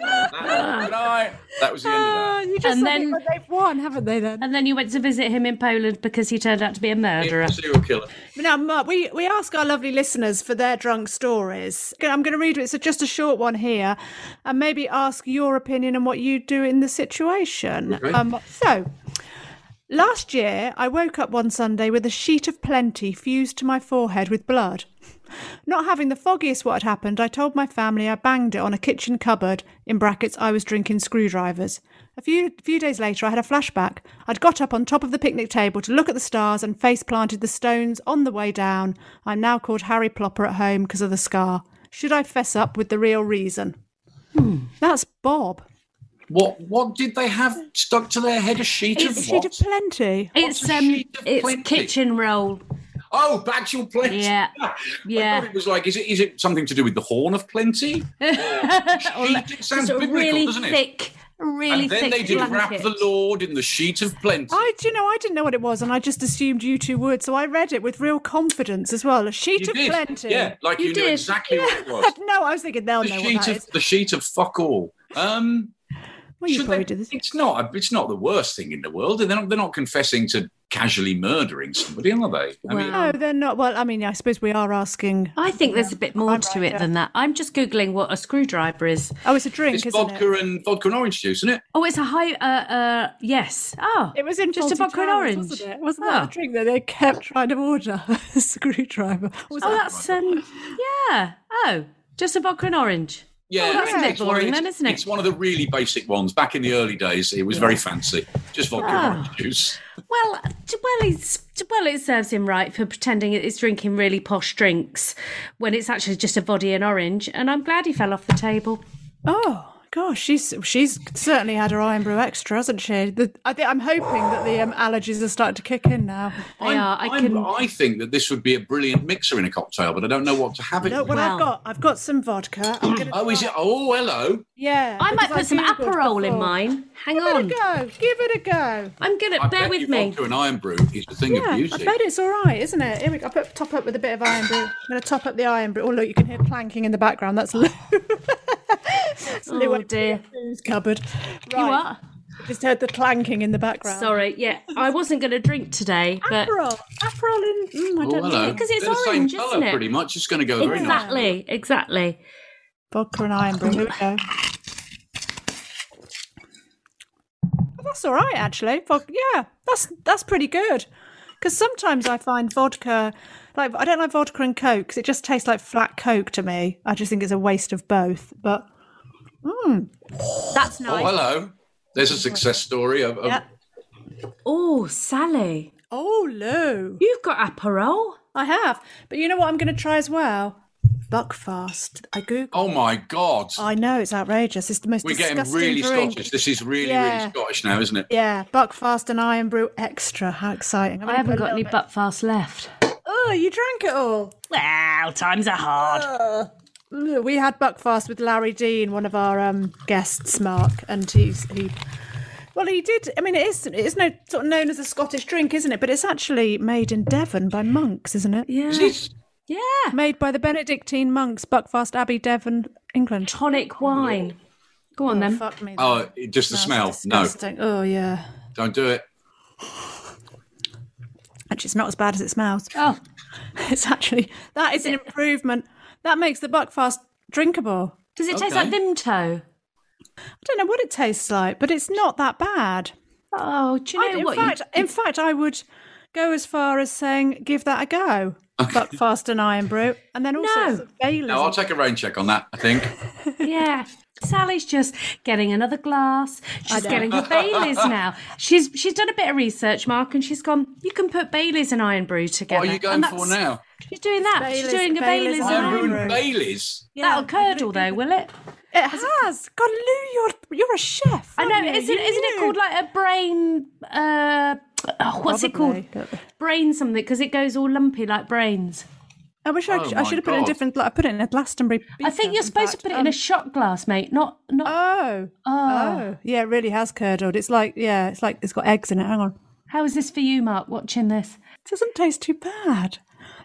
Speaker 3: night. That was the end of that.
Speaker 2: Ah, you just
Speaker 1: And then-
Speaker 2: they've won, haven't they? Then
Speaker 1: and then you went to visit him in Poland because he turned out to be a murderer.
Speaker 3: Serial killer.
Speaker 2: now, Mark, we we ask our lovely listeners for their drunk stories. I'm going to read it. It's just a short one here, and maybe ask your opinion on what you do in the situation.
Speaker 3: Okay.
Speaker 2: Um, so. Last year, I woke up one Sunday with a sheet of plenty fused to my forehead with blood. Not having the foggiest what had happened, I told my family I banged it on a kitchen cupboard. In brackets, I was drinking screwdrivers. A few few days later, I had a flashback. I'd got up on top of the picnic table to look at the stars and face planted the stones on the way down. I'm now called Harry Plopper at home because of the scar. Should I fess up with the real reason? That's Bob.
Speaker 3: What what did they have stuck to their head? A sheet
Speaker 2: A
Speaker 3: of
Speaker 2: sheet
Speaker 3: what?
Speaker 2: of plenty.
Speaker 1: It's
Speaker 3: a
Speaker 1: um,
Speaker 3: sheet of
Speaker 1: it's
Speaker 3: plenty?
Speaker 1: kitchen roll.
Speaker 3: Oh, actual plenty.
Speaker 1: Yeah. *laughs*
Speaker 3: I
Speaker 1: Yeah.
Speaker 3: thought it was like, is it is it something to do with the horn of plenty? *laughs*
Speaker 1: Or
Speaker 3: it sounds
Speaker 1: just
Speaker 3: biblical,
Speaker 1: really
Speaker 3: doesn't it?
Speaker 1: thick, really
Speaker 3: and then
Speaker 1: thick
Speaker 3: they did
Speaker 1: blanket.
Speaker 3: wrap the Lord in the sheet of plenty.
Speaker 2: I, do you know, I didn't know what it was, and I just assumed you two would. So I read it with real confidence as well. A sheet
Speaker 3: you
Speaker 2: of
Speaker 3: did,
Speaker 2: plenty.
Speaker 3: yeah, like
Speaker 1: You
Speaker 3: you, knew
Speaker 1: did.
Speaker 3: exactly what it was. *laughs*
Speaker 2: no, I was thinking they'll
Speaker 3: The
Speaker 2: know what
Speaker 3: sheet
Speaker 2: that
Speaker 3: of
Speaker 2: is.
Speaker 3: the sheet of fuck all. Um,
Speaker 2: Well, you
Speaker 3: should
Speaker 2: probably
Speaker 3: they-
Speaker 2: do this.
Speaker 3: It's not. It's not the worst thing in the world. They're not. They're not confessing to casually murdering somebody, are they? I mean,
Speaker 2: No, they're not. Well, I mean, I suppose we are asking.
Speaker 1: I think there's a bit more
Speaker 2: I'm
Speaker 1: to it
Speaker 2: yeah.
Speaker 1: than that. I'm just googling what a screwdriver is.
Speaker 2: Oh, it's a drink,
Speaker 3: it's
Speaker 2: isn't
Speaker 3: vodka
Speaker 2: it?
Speaker 3: and vodka and orange juice, isn't it?
Speaker 1: Oh, it's a high. Uh, uh, yes. Oh,
Speaker 2: It was in
Speaker 1: just a
Speaker 2: Fawlty
Speaker 1: vodka and
Speaker 2: Towers,
Speaker 1: orange.
Speaker 2: wasn't it? Wasn't that a drink that they kept trying to order? *laughs* a screwdriver. Was
Speaker 1: Oh,
Speaker 2: that-
Speaker 1: that's um, yeah. Oh, just a vodka and orange.
Speaker 3: Yeah, oh,
Speaker 1: that's a bit
Speaker 3: it's one of-
Speaker 1: boring then, isn't it?
Speaker 3: It's one of the really basic ones. Back in the early days, it was very fancy. Just vodka
Speaker 1: oh.
Speaker 3: and orange juice. *laughs*
Speaker 1: Well, well, it's well, it serves him right for pretending it's drinking really posh drinks when it's actually just a vodka and orange. And I'm glad he fell off the table.
Speaker 2: Oh gosh, she's she's certainly had her Irn-Bru extra, hasn't she? The, I think I'm hoping that the um, *sighs* allergies are starting to kick in now.
Speaker 1: They
Speaker 3: I'm-
Speaker 1: are. I
Speaker 3: I'm-
Speaker 1: can.
Speaker 3: I think that this would be a brilliant mixer in a cocktail, but I don't know what to have it.
Speaker 2: Look
Speaker 3: with.
Speaker 2: what I've got. I've got some vodka. I'm
Speaker 3: Oh, is it? Oh, hello.
Speaker 2: Yeah.
Speaker 1: I might
Speaker 2: because
Speaker 1: put some
Speaker 2: Googled
Speaker 1: Aperol in mine. Hang
Speaker 2: Give
Speaker 1: on.
Speaker 2: it a go. Give it a go.
Speaker 1: I'm gonna
Speaker 3: I
Speaker 1: bear
Speaker 3: bet
Speaker 1: with
Speaker 3: you
Speaker 1: me.
Speaker 3: Vodka and Irn-Bru is a thing
Speaker 2: Yeah,
Speaker 3: of
Speaker 2: I
Speaker 3: beauty.
Speaker 2: bet it's all right, isn't it? Here we go. I put top up with a bit of Irn-Bru. I'm going to top up the Irn-Bru. Oh, look, you can hear clanking in the background. That's Lou. *laughs* That's Lou
Speaker 1: Oh
Speaker 2: went to
Speaker 1: dear.
Speaker 2: Lou's cupboard.
Speaker 1: You
Speaker 2: are.
Speaker 1: what?
Speaker 2: Just heard the clanking in the background.
Speaker 1: Sorry. Yeah, I wasn't going to drink today, but
Speaker 2: Aperol. Aperol in. Mm, I
Speaker 3: Oh,
Speaker 2: don't know.
Speaker 1: Because it's
Speaker 3: They're the
Speaker 1: orange,
Speaker 3: same
Speaker 1: isn't
Speaker 3: colour,
Speaker 1: it?
Speaker 3: pretty much. It's going to go very nice.
Speaker 1: exactly, exactly.
Speaker 2: Vodka and Irn-Bru. Here we go. Oh, That's all right, actually. Vod- yeah, that's that's pretty good. Because sometimes I find vodka, like I don't like vodka and coke because it just tastes like flat coke to me. I just think it's a waste of both. But Mm. That's
Speaker 3: oh,
Speaker 2: nice.
Speaker 3: Oh, hello. There's a success story of, of
Speaker 2: Yeah.
Speaker 1: Oh, Sally,
Speaker 2: Oh, Lou.
Speaker 1: you've got Aperol.
Speaker 2: I have. But you know what I'm going to try as well? Buckfast. I Googled.
Speaker 3: Oh my God.
Speaker 2: I know, it's outrageous. It's the most
Speaker 3: We're getting really
Speaker 2: drink.
Speaker 3: Scottish. This is really,
Speaker 2: Yeah.
Speaker 3: really Scottish now, isn't it?
Speaker 2: Yeah, Buckfast and Irn-Bru Extra. How exciting.
Speaker 1: I haven't got any Buckfast left.
Speaker 2: Oh, you drank it all.
Speaker 1: Well, times are hard.
Speaker 2: Ugh, We had Buckfast with Larry Dean, one of our um, guests, Mark, and he's he. Well, he did. I mean, it is. It is no sort of known as a Scottish drink, isn't it? But it's actually made in Devon by monks, isn't it?
Speaker 1: Yeah.
Speaker 3: Is it?
Speaker 1: Yeah.
Speaker 2: Made by the Benedictine monks, Buckfast Abbey, Devon, England.
Speaker 1: Tonic wine. Go on then.
Speaker 2: Fuck me.
Speaker 3: Oh, just the
Speaker 2: That's
Speaker 3: smell. No.
Speaker 2: Oh yeah.
Speaker 3: don't do it.
Speaker 2: Actually, it's not as bad as it smells.
Speaker 1: Oh, *laughs*
Speaker 2: It's actually that is an improvement. That makes the Buckfast drinkable.
Speaker 1: does it taste
Speaker 3: Okay.
Speaker 1: like Vimto?
Speaker 2: I don't know what it tastes like, but it's not that bad.
Speaker 1: Oh, do you
Speaker 2: I-
Speaker 1: know
Speaker 2: in
Speaker 1: what?
Speaker 2: fact, in fact, I would go as far as saying give that a go. Buckfast and Irn-Bru, and then also
Speaker 1: No.
Speaker 2: sort Baileys.
Speaker 3: No, I'll take a rain check on that, I think. *laughs*
Speaker 1: yeah. Sally's just getting another glass. She's getting her Baileys now. *laughs* She's she's done a bit of research, Mark, and she's gone. You can put Baileys and Irn-Bru together.
Speaker 3: What are you going for
Speaker 1: that's-
Speaker 3: now?
Speaker 1: She's doing that.
Speaker 2: Baileys-
Speaker 1: she's doing a
Speaker 2: Baileys
Speaker 1: Baileys,
Speaker 2: and
Speaker 1: and
Speaker 3: Iron
Speaker 2: Iron
Speaker 1: Iron
Speaker 3: Brew
Speaker 1: Brew.
Speaker 3: and Baileys.
Speaker 2: Yeah,
Speaker 1: That'll curdle though, will it?
Speaker 2: It has. God, Lou, you're you're a chef.
Speaker 1: I know.
Speaker 2: you?
Speaker 1: Isn't
Speaker 2: You
Speaker 1: isn't it called like a brain? Uh, oh, what's it called? Brain something because it goes all lumpy like brains.
Speaker 2: I wish I,
Speaker 3: Oh
Speaker 2: I
Speaker 3: my
Speaker 2: should have put it in a
Speaker 3: God.
Speaker 2: different. I put it in a Glastonbury.
Speaker 1: I think you're supposed to put it
Speaker 2: Um,
Speaker 1: in a shot glass, mate. Not not.
Speaker 2: Oh,
Speaker 1: oh.
Speaker 2: oh, yeah, it really has curdled. It's like, yeah, it's like it's got eggs in it. Hang on,
Speaker 1: How is this for you, Mark? Watching this.
Speaker 2: it doesn't taste too bad.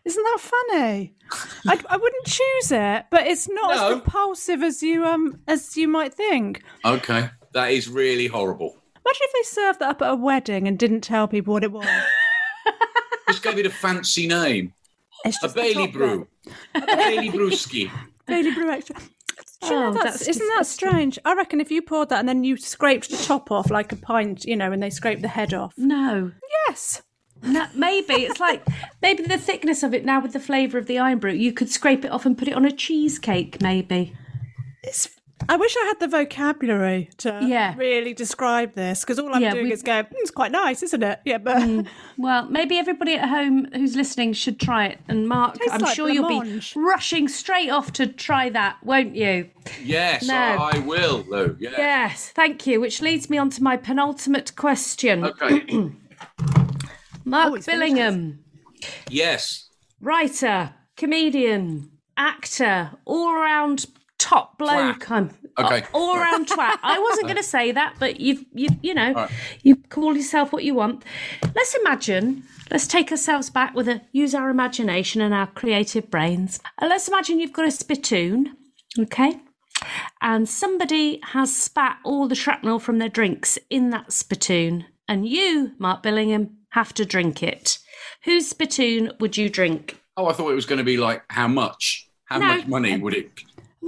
Speaker 2: Isn't that funny? *laughs* I, I wouldn't choose it, but it's not
Speaker 3: No.
Speaker 2: as repulsive as you um as you might think.
Speaker 3: Okay, that is really horrible.
Speaker 2: Imagine if they served that up at a wedding and didn't tell people what it was.
Speaker 3: Just gave it a fancy name.
Speaker 2: It's
Speaker 3: A
Speaker 2: just the
Speaker 3: Bailey brew. A Bailey brewski. *laughs*
Speaker 2: Bailey brew extra. Do you know,
Speaker 1: Oh,
Speaker 2: that's,
Speaker 1: that's
Speaker 2: isn't that strange? I reckon if you poured that and then you scraped the top off like a pint, you know, and they scrape the head off.
Speaker 1: No.
Speaker 2: Yes.
Speaker 1: No, maybe it's like maybe the thickness of it now with the flavour of the Irn-Bru. You could scrape it off and put it on a cheesecake, maybe.
Speaker 2: It's. I wish I had the vocabulary to
Speaker 1: Yeah.
Speaker 2: really describe this because all I'm
Speaker 1: Yeah,
Speaker 2: doing
Speaker 1: we-
Speaker 2: is go. "Mm, it's quite nice, isn't it? Yeah, but
Speaker 1: Well, maybe everybody at home who's listening should try it. And Mark,
Speaker 2: Tastes
Speaker 1: I'm
Speaker 2: like
Speaker 1: sure you'll be rushing straight off to try that, won't you?
Speaker 3: Yes,
Speaker 1: No.
Speaker 3: I will, Lou. Yeah.
Speaker 1: Yes, thank you. Which leads me on to my penultimate question.
Speaker 3: Okay. *clears throat*
Speaker 1: Mark
Speaker 2: Oh, he's finished
Speaker 1: Billingham,
Speaker 3: yes.
Speaker 1: writer, comedian, actor, all round top bloke. I'm
Speaker 3: Okay.
Speaker 1: all round *laughs* twat. I wasn't going to say that, but you've you you know
Speaker 3: right.
Speaker 1: you call yourself what you want. Let's imagine. Let's take ourselves back with a use our imagination and our creative brains. And let's imagine you've got a spittoon, okay, and somebody has spat all the shrapnel from their drinks in that spittoon, and you, Mark Billingham, have to drink it. Whose spittoon would you drink?
Speaker 3: Oh, I thought it was going to be like how much? How
Speaker 1: No.
Speaker 3: much money would it?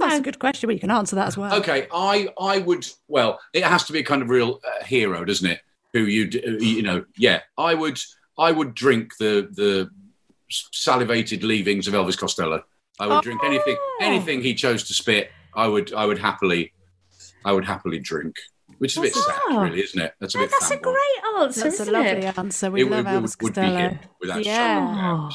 Speaker 2: That's a good question. But you can answer that as well.
Speaker 3: Okay, I I would. Well, it has to be a kind of real uh, hero, doesn't it? Who you d- uh, you know? Yeah, I would. I would drink the the salivated leavings of Elvis Costello. I would drink anything
Speaker 1: Oh.
Speaker 3: anything he chose to spit. I would I would happily I would happily drink. Which is a bit sad,
Speaker 1: Oh.
Speaker 3: really, isn't it? That's a bit.
Speaker 1: That's a great answer,
Speaker 2: That's a
Speaker 1: isn't
Speaker 2: lovely
Speaker 1: it?
Speaker 2: answer. We
Speaker 3: It,
Speaker 2: love
Speaker 3: would-
Speaker 2: Elvis
Speaker 3: would, would be
Speaker 2: Costello.
Speaker 3: him without
Speaker 2: Yeah.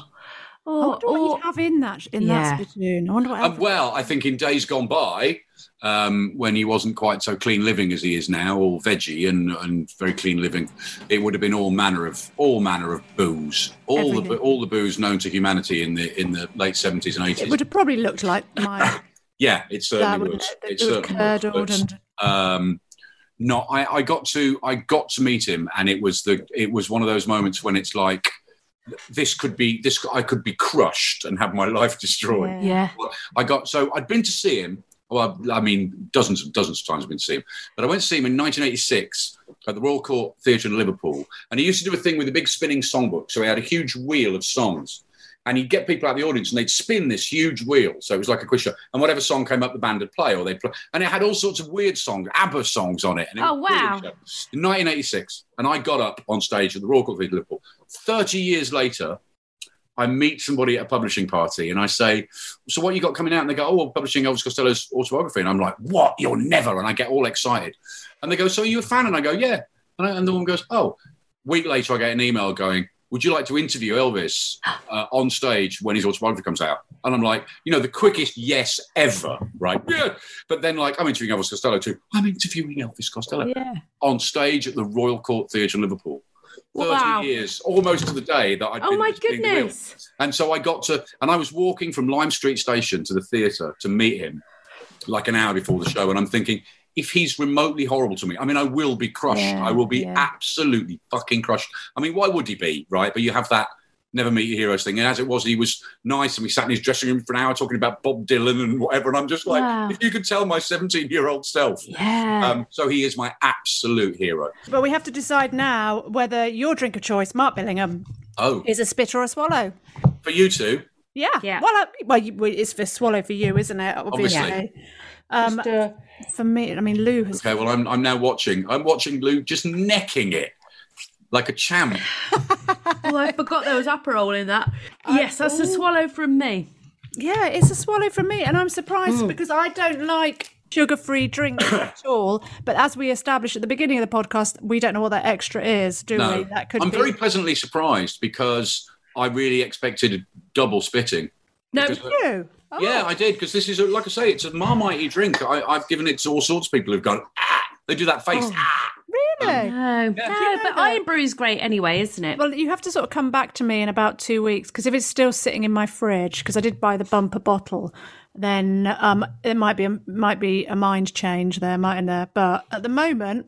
Speaker 3: Shadow.
Speaker 1: Oh,
Speaker 2: I wonder what
Speaker 1: or-
Speaker 2: he'd have in that in
Speaker 1: Yeah.
Speaker 2: that spittoon. I wonder what.
Speaker 3: Um, well, I think in days gone by, um, when he wasn't quite so clean living as he is now, all veggie and, and very clean living, it would have been all manner of all manner of booze, all the
Speaker 2: Everything.
Speaker 3: all the booze known to humanity in the in the late seventies and eighties.
Speaker 2: it
Speaker 3: eighties.
Speaker 2: would have probably looked like my *laughs*
Speaker 3: Yeah, it certainly
Speaker 2: wouldn't
Speaker 3: would.
Speaker 2: it?
Speaker 3: It
Speaker 2: It was
Speaker 3: certainly would.
Speaker 2: curdled
Speaker 3: But,
Speaker 2: and
Speaker 3: um, not I, I got to I got to meet him, and it was the it was one of those moments when it's like this could be this I could be crushed and have my life destroyed.
Speaker 2: Yeah.
Speaker 1: yeah.
Speaker 3: I got so I'd been to see him. Well, I mean, dozens and dozens of times I've been to see him, but I went to see him in 1986 at the Royal Court Theatre in Liverpool, and he used to do a thing with a big spinning songbook. So he had a huge wheel of songs, and he'd get people out of the audience, and they'd spin this huge wheel. So it was like a quiz show, and whatever song came up, the band would play, or they'd play, and it had all sorts of weird songs, ABBA songs on it. And it
Speaker 1: Oh, wow.
Speaker 3: In 1986, and I got up on stage at the Royal Court Theatre Liverpool. 30 years later, I meet somebody at a publishing party and I say, So what you got coming out? And they go, Oh, well, publishing Elvis Costello's autobiography. And I'm like, What? You're never. And I get all excited. And they go, So are you a fan? And I go, Yeah. And, I, and the woman goes, Oh, week later, I get an email going, Would you like to interview Elvis uh, on stage when his autobiography comes out? And I'm like, You know, the quickest yes ever, right? Yeah. But then, like, I'm interviewing Elvis Costello too. I'm interviewing Elvis Costello
Speaker 2: Yeah.
Speaker 3: on stage at the Royal Court Theatre in Liverpool. 30
Speaker 1: Wow.
Speaker 3: years, almost to the day that I
Speaker 1: Oh my goodness.
Speaker 3: And so I got to, and I was walking from Lime Street Station to the theatre to meet him like an hour before the show. And I'm thinking, if he's remotely horrible to me, I mean, I will be crushed.
Speaker 2: Yeah,
Speaker 3: I will be
Speaker 2: yeah.
Speaker 3: absolutely fucking crushed. I mean, why would he be, right? But you have that never meet your heroes thing. And as it was, he was nice and we sat in his dressing room for an hour talking about Bob Dylan and whatever. And I'm just like,
Speaker 1: Wow.
Speaker 3: if you could tell my 17 year old self.
Speaker 1: Yeah.
Speaker 3: Um, so he is my absolute hero.
Speaker 2: But we have to decide now whether your drink of choice, Mark Billingham,
Speaker 3: Oh,
Speaker 2: is a spit or a swallow.
Speaker 3: for you two.
Speaker 2: Yeah.
Speaker 1: Yeah.
Speaker 2: Well, I, well, well, it's for swallow for you, isn't it?
Speaker 3: Obviously.
Speaker 2: Um, for me, I mean, Lou has.
Speaker 3: Okay, well, I'm, I'm now watching. I'm watching Lou just necking it like a champ.
Speaker 1: well, *laughs* I forgot there was Aperol in that. Yes, that's a swallow from me.
Speaker 2: Yeah, it's a swallow from me, and I'm surprised because I don't like sugar-free drinks *coughs* at all. But as we established at the beginning of the podcast, we don't know what that extra is, do
Speaker 3: No,
Speaker 2: we? That could
Speaker 3: I'm
Speaker 2: be.
Speaker 3: very pleasantly surprised because I really expected double spitting.
Speaker 1: No,
Speaker 3: Because-
Speaker 2: You? Oh.
Speaker 3: Yeah, I did because this is a, like I say, it's a marmite drink. I, I've given it to all sorts of people who've gone. Ah! They do that face. Ah!
Speaker 2: Really?
Speaker 1: no, no. But Irn-Bru's great anyway, isn't it?
Speaker 2: Well, you have to sort of come back to me in about two weeks because if it's still sitting in my fridge, because I did buy the bumper bottle, then um, it might be a, might be a mind change there, mightn't there? But at the moment,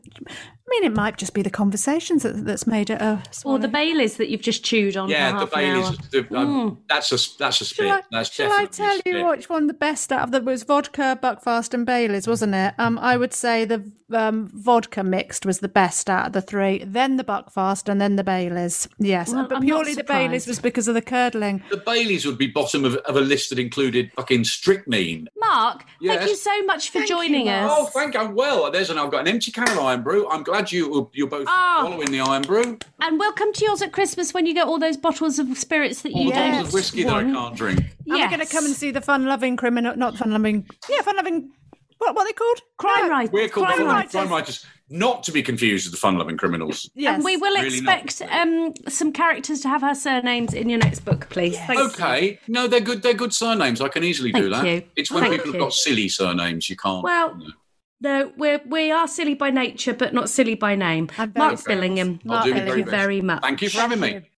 Speaker 2: I mean, it might just be the conversations that, that's made it a.
Speaker 1: or
Speaker 2: swallow.
Speaker 1: the Baileys that you've just chewed on
Speaker 3: Yeah,
Speaker 1: for
Speaker 3: the
Speaker 1: half an hour.
Speaker 3: Bailey's. The, um, That's a that's a spit.
Speaker 2: Shall I,
Speaker 3: that's
Speaker 2: shall I tell
Speaker 3: a
Speaker 2: you
Speaker 3: spit.
Speaker 2: which one the best out of them was vodka, Buckfast, and Bailey's, wasn't it? Um, I would say the um, vodka mixed was the best out of the three, then the Buckfast, and then the Bailey's. Yes,
Speaker 1: Well,
Speaker 2: but
Speaker 1: I'm
Speaker 2: purely the Bailey's was because of the curdling.
Speaker 3: The Baileys would be bottom of, of a list that included fucking strychnine.
Speaker 1: Mark,
Speaker 3: Yes.
Speaker 1: thank you so much for
Speaker 2: Thank
Speaker 1: joining
Speaker 2: Mark.
Speaker 1: us.
Speaker 3: Oh, thank you. Well, there's an. I've got an empty can of Irn-Bru. I'm glad you you're both
Speaker 1: Ah.
Speaker 3: following the Irn-Bru.
Speaker 1: And we'll to yours at Christmas when you get all those bottles of spirits that
Speaker 3: All
Speaker 1: you
Speaker 3: the bottles
Speaker 1: don't
Speaker 3: of whiskey that I
Speaker 1: want.
Speaker 3: can't drink.
Speaker 2: And we're going to come and see the fun-loving criminal, not fun-loving, yeah, fun-loving. What what are they called?
Speaker 1: Crime
Speaker 2: No.
Speaker 1: writers.
Speaker 3: We're called
Speaker 1: Crime
Speaker 3: the
Speaker 1: writers.
Speaker 3: crime writers, not to be confused with the fun-loving criminals. *laughs*
Speaker 2: Yes.
Speaker 1: And we will
Speaker 3: Really
Speaker 1: expect um, some characters to have her surnames in your next book, please. Thank you.
Speaker 3: Okay, no, they're good. They're good surnames. I can easily do
Speaker 1: Thank
Speaker 3: that.
Speaker 1: you.
Speaker 3: It's when
Speaker 1: Thank
Speaker 3: people
Speaker 1: you.
Speaker 3: have got silly surnames you can't.
Speaker 1: Well,
Speaker 3: you know.
Speaker 1: No, we're we are silly by nature, but not silly by name.
Speaker 2: I'm very
Speaker 1: Mark
Speaker 2: sorry.
Speaker 1: Billingham.
Speaker 3: I'll do my
Speaker 1: thank you very much.
Speaker 3: Thank you for having me.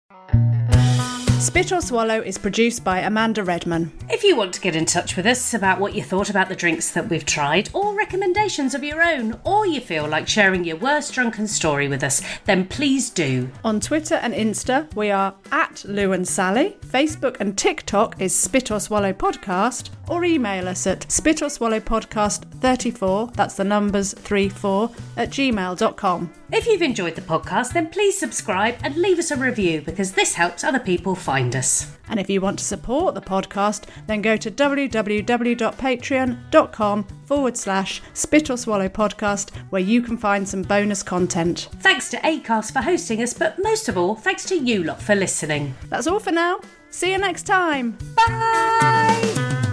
Speaker 2: Spit or Swallow is produced by Amanda Redman.
Speaker 1: If you want to get in touch with us about what you thought about the drinks that we've tried, or recommendations of your own, or you feel like sharing your worst drunken story with us, then please do.
Speaker 2: On Twitter and Insta, we are at Lou and Sally. Facebook and TikTok is Spit or Swallow Podcast, or email us at spit or swallow podcast 34, that's the numbers 34, at gmail.com.
Speaker 1: If you've enjoyed the podcast, then please subscribe and leave us a review because this helps other people find us.
Speaker 2: And if you want to support the podcast, then go to www.patreon.com forward slash spit or swallow podcast, where you can find some bonus content.
Speaker 1: Thanks to ACAST for hosting us, but most of all, thanks to you lot for listening.
Speaker 2: That's all for now. See you next time.
Speaker 1: Bye!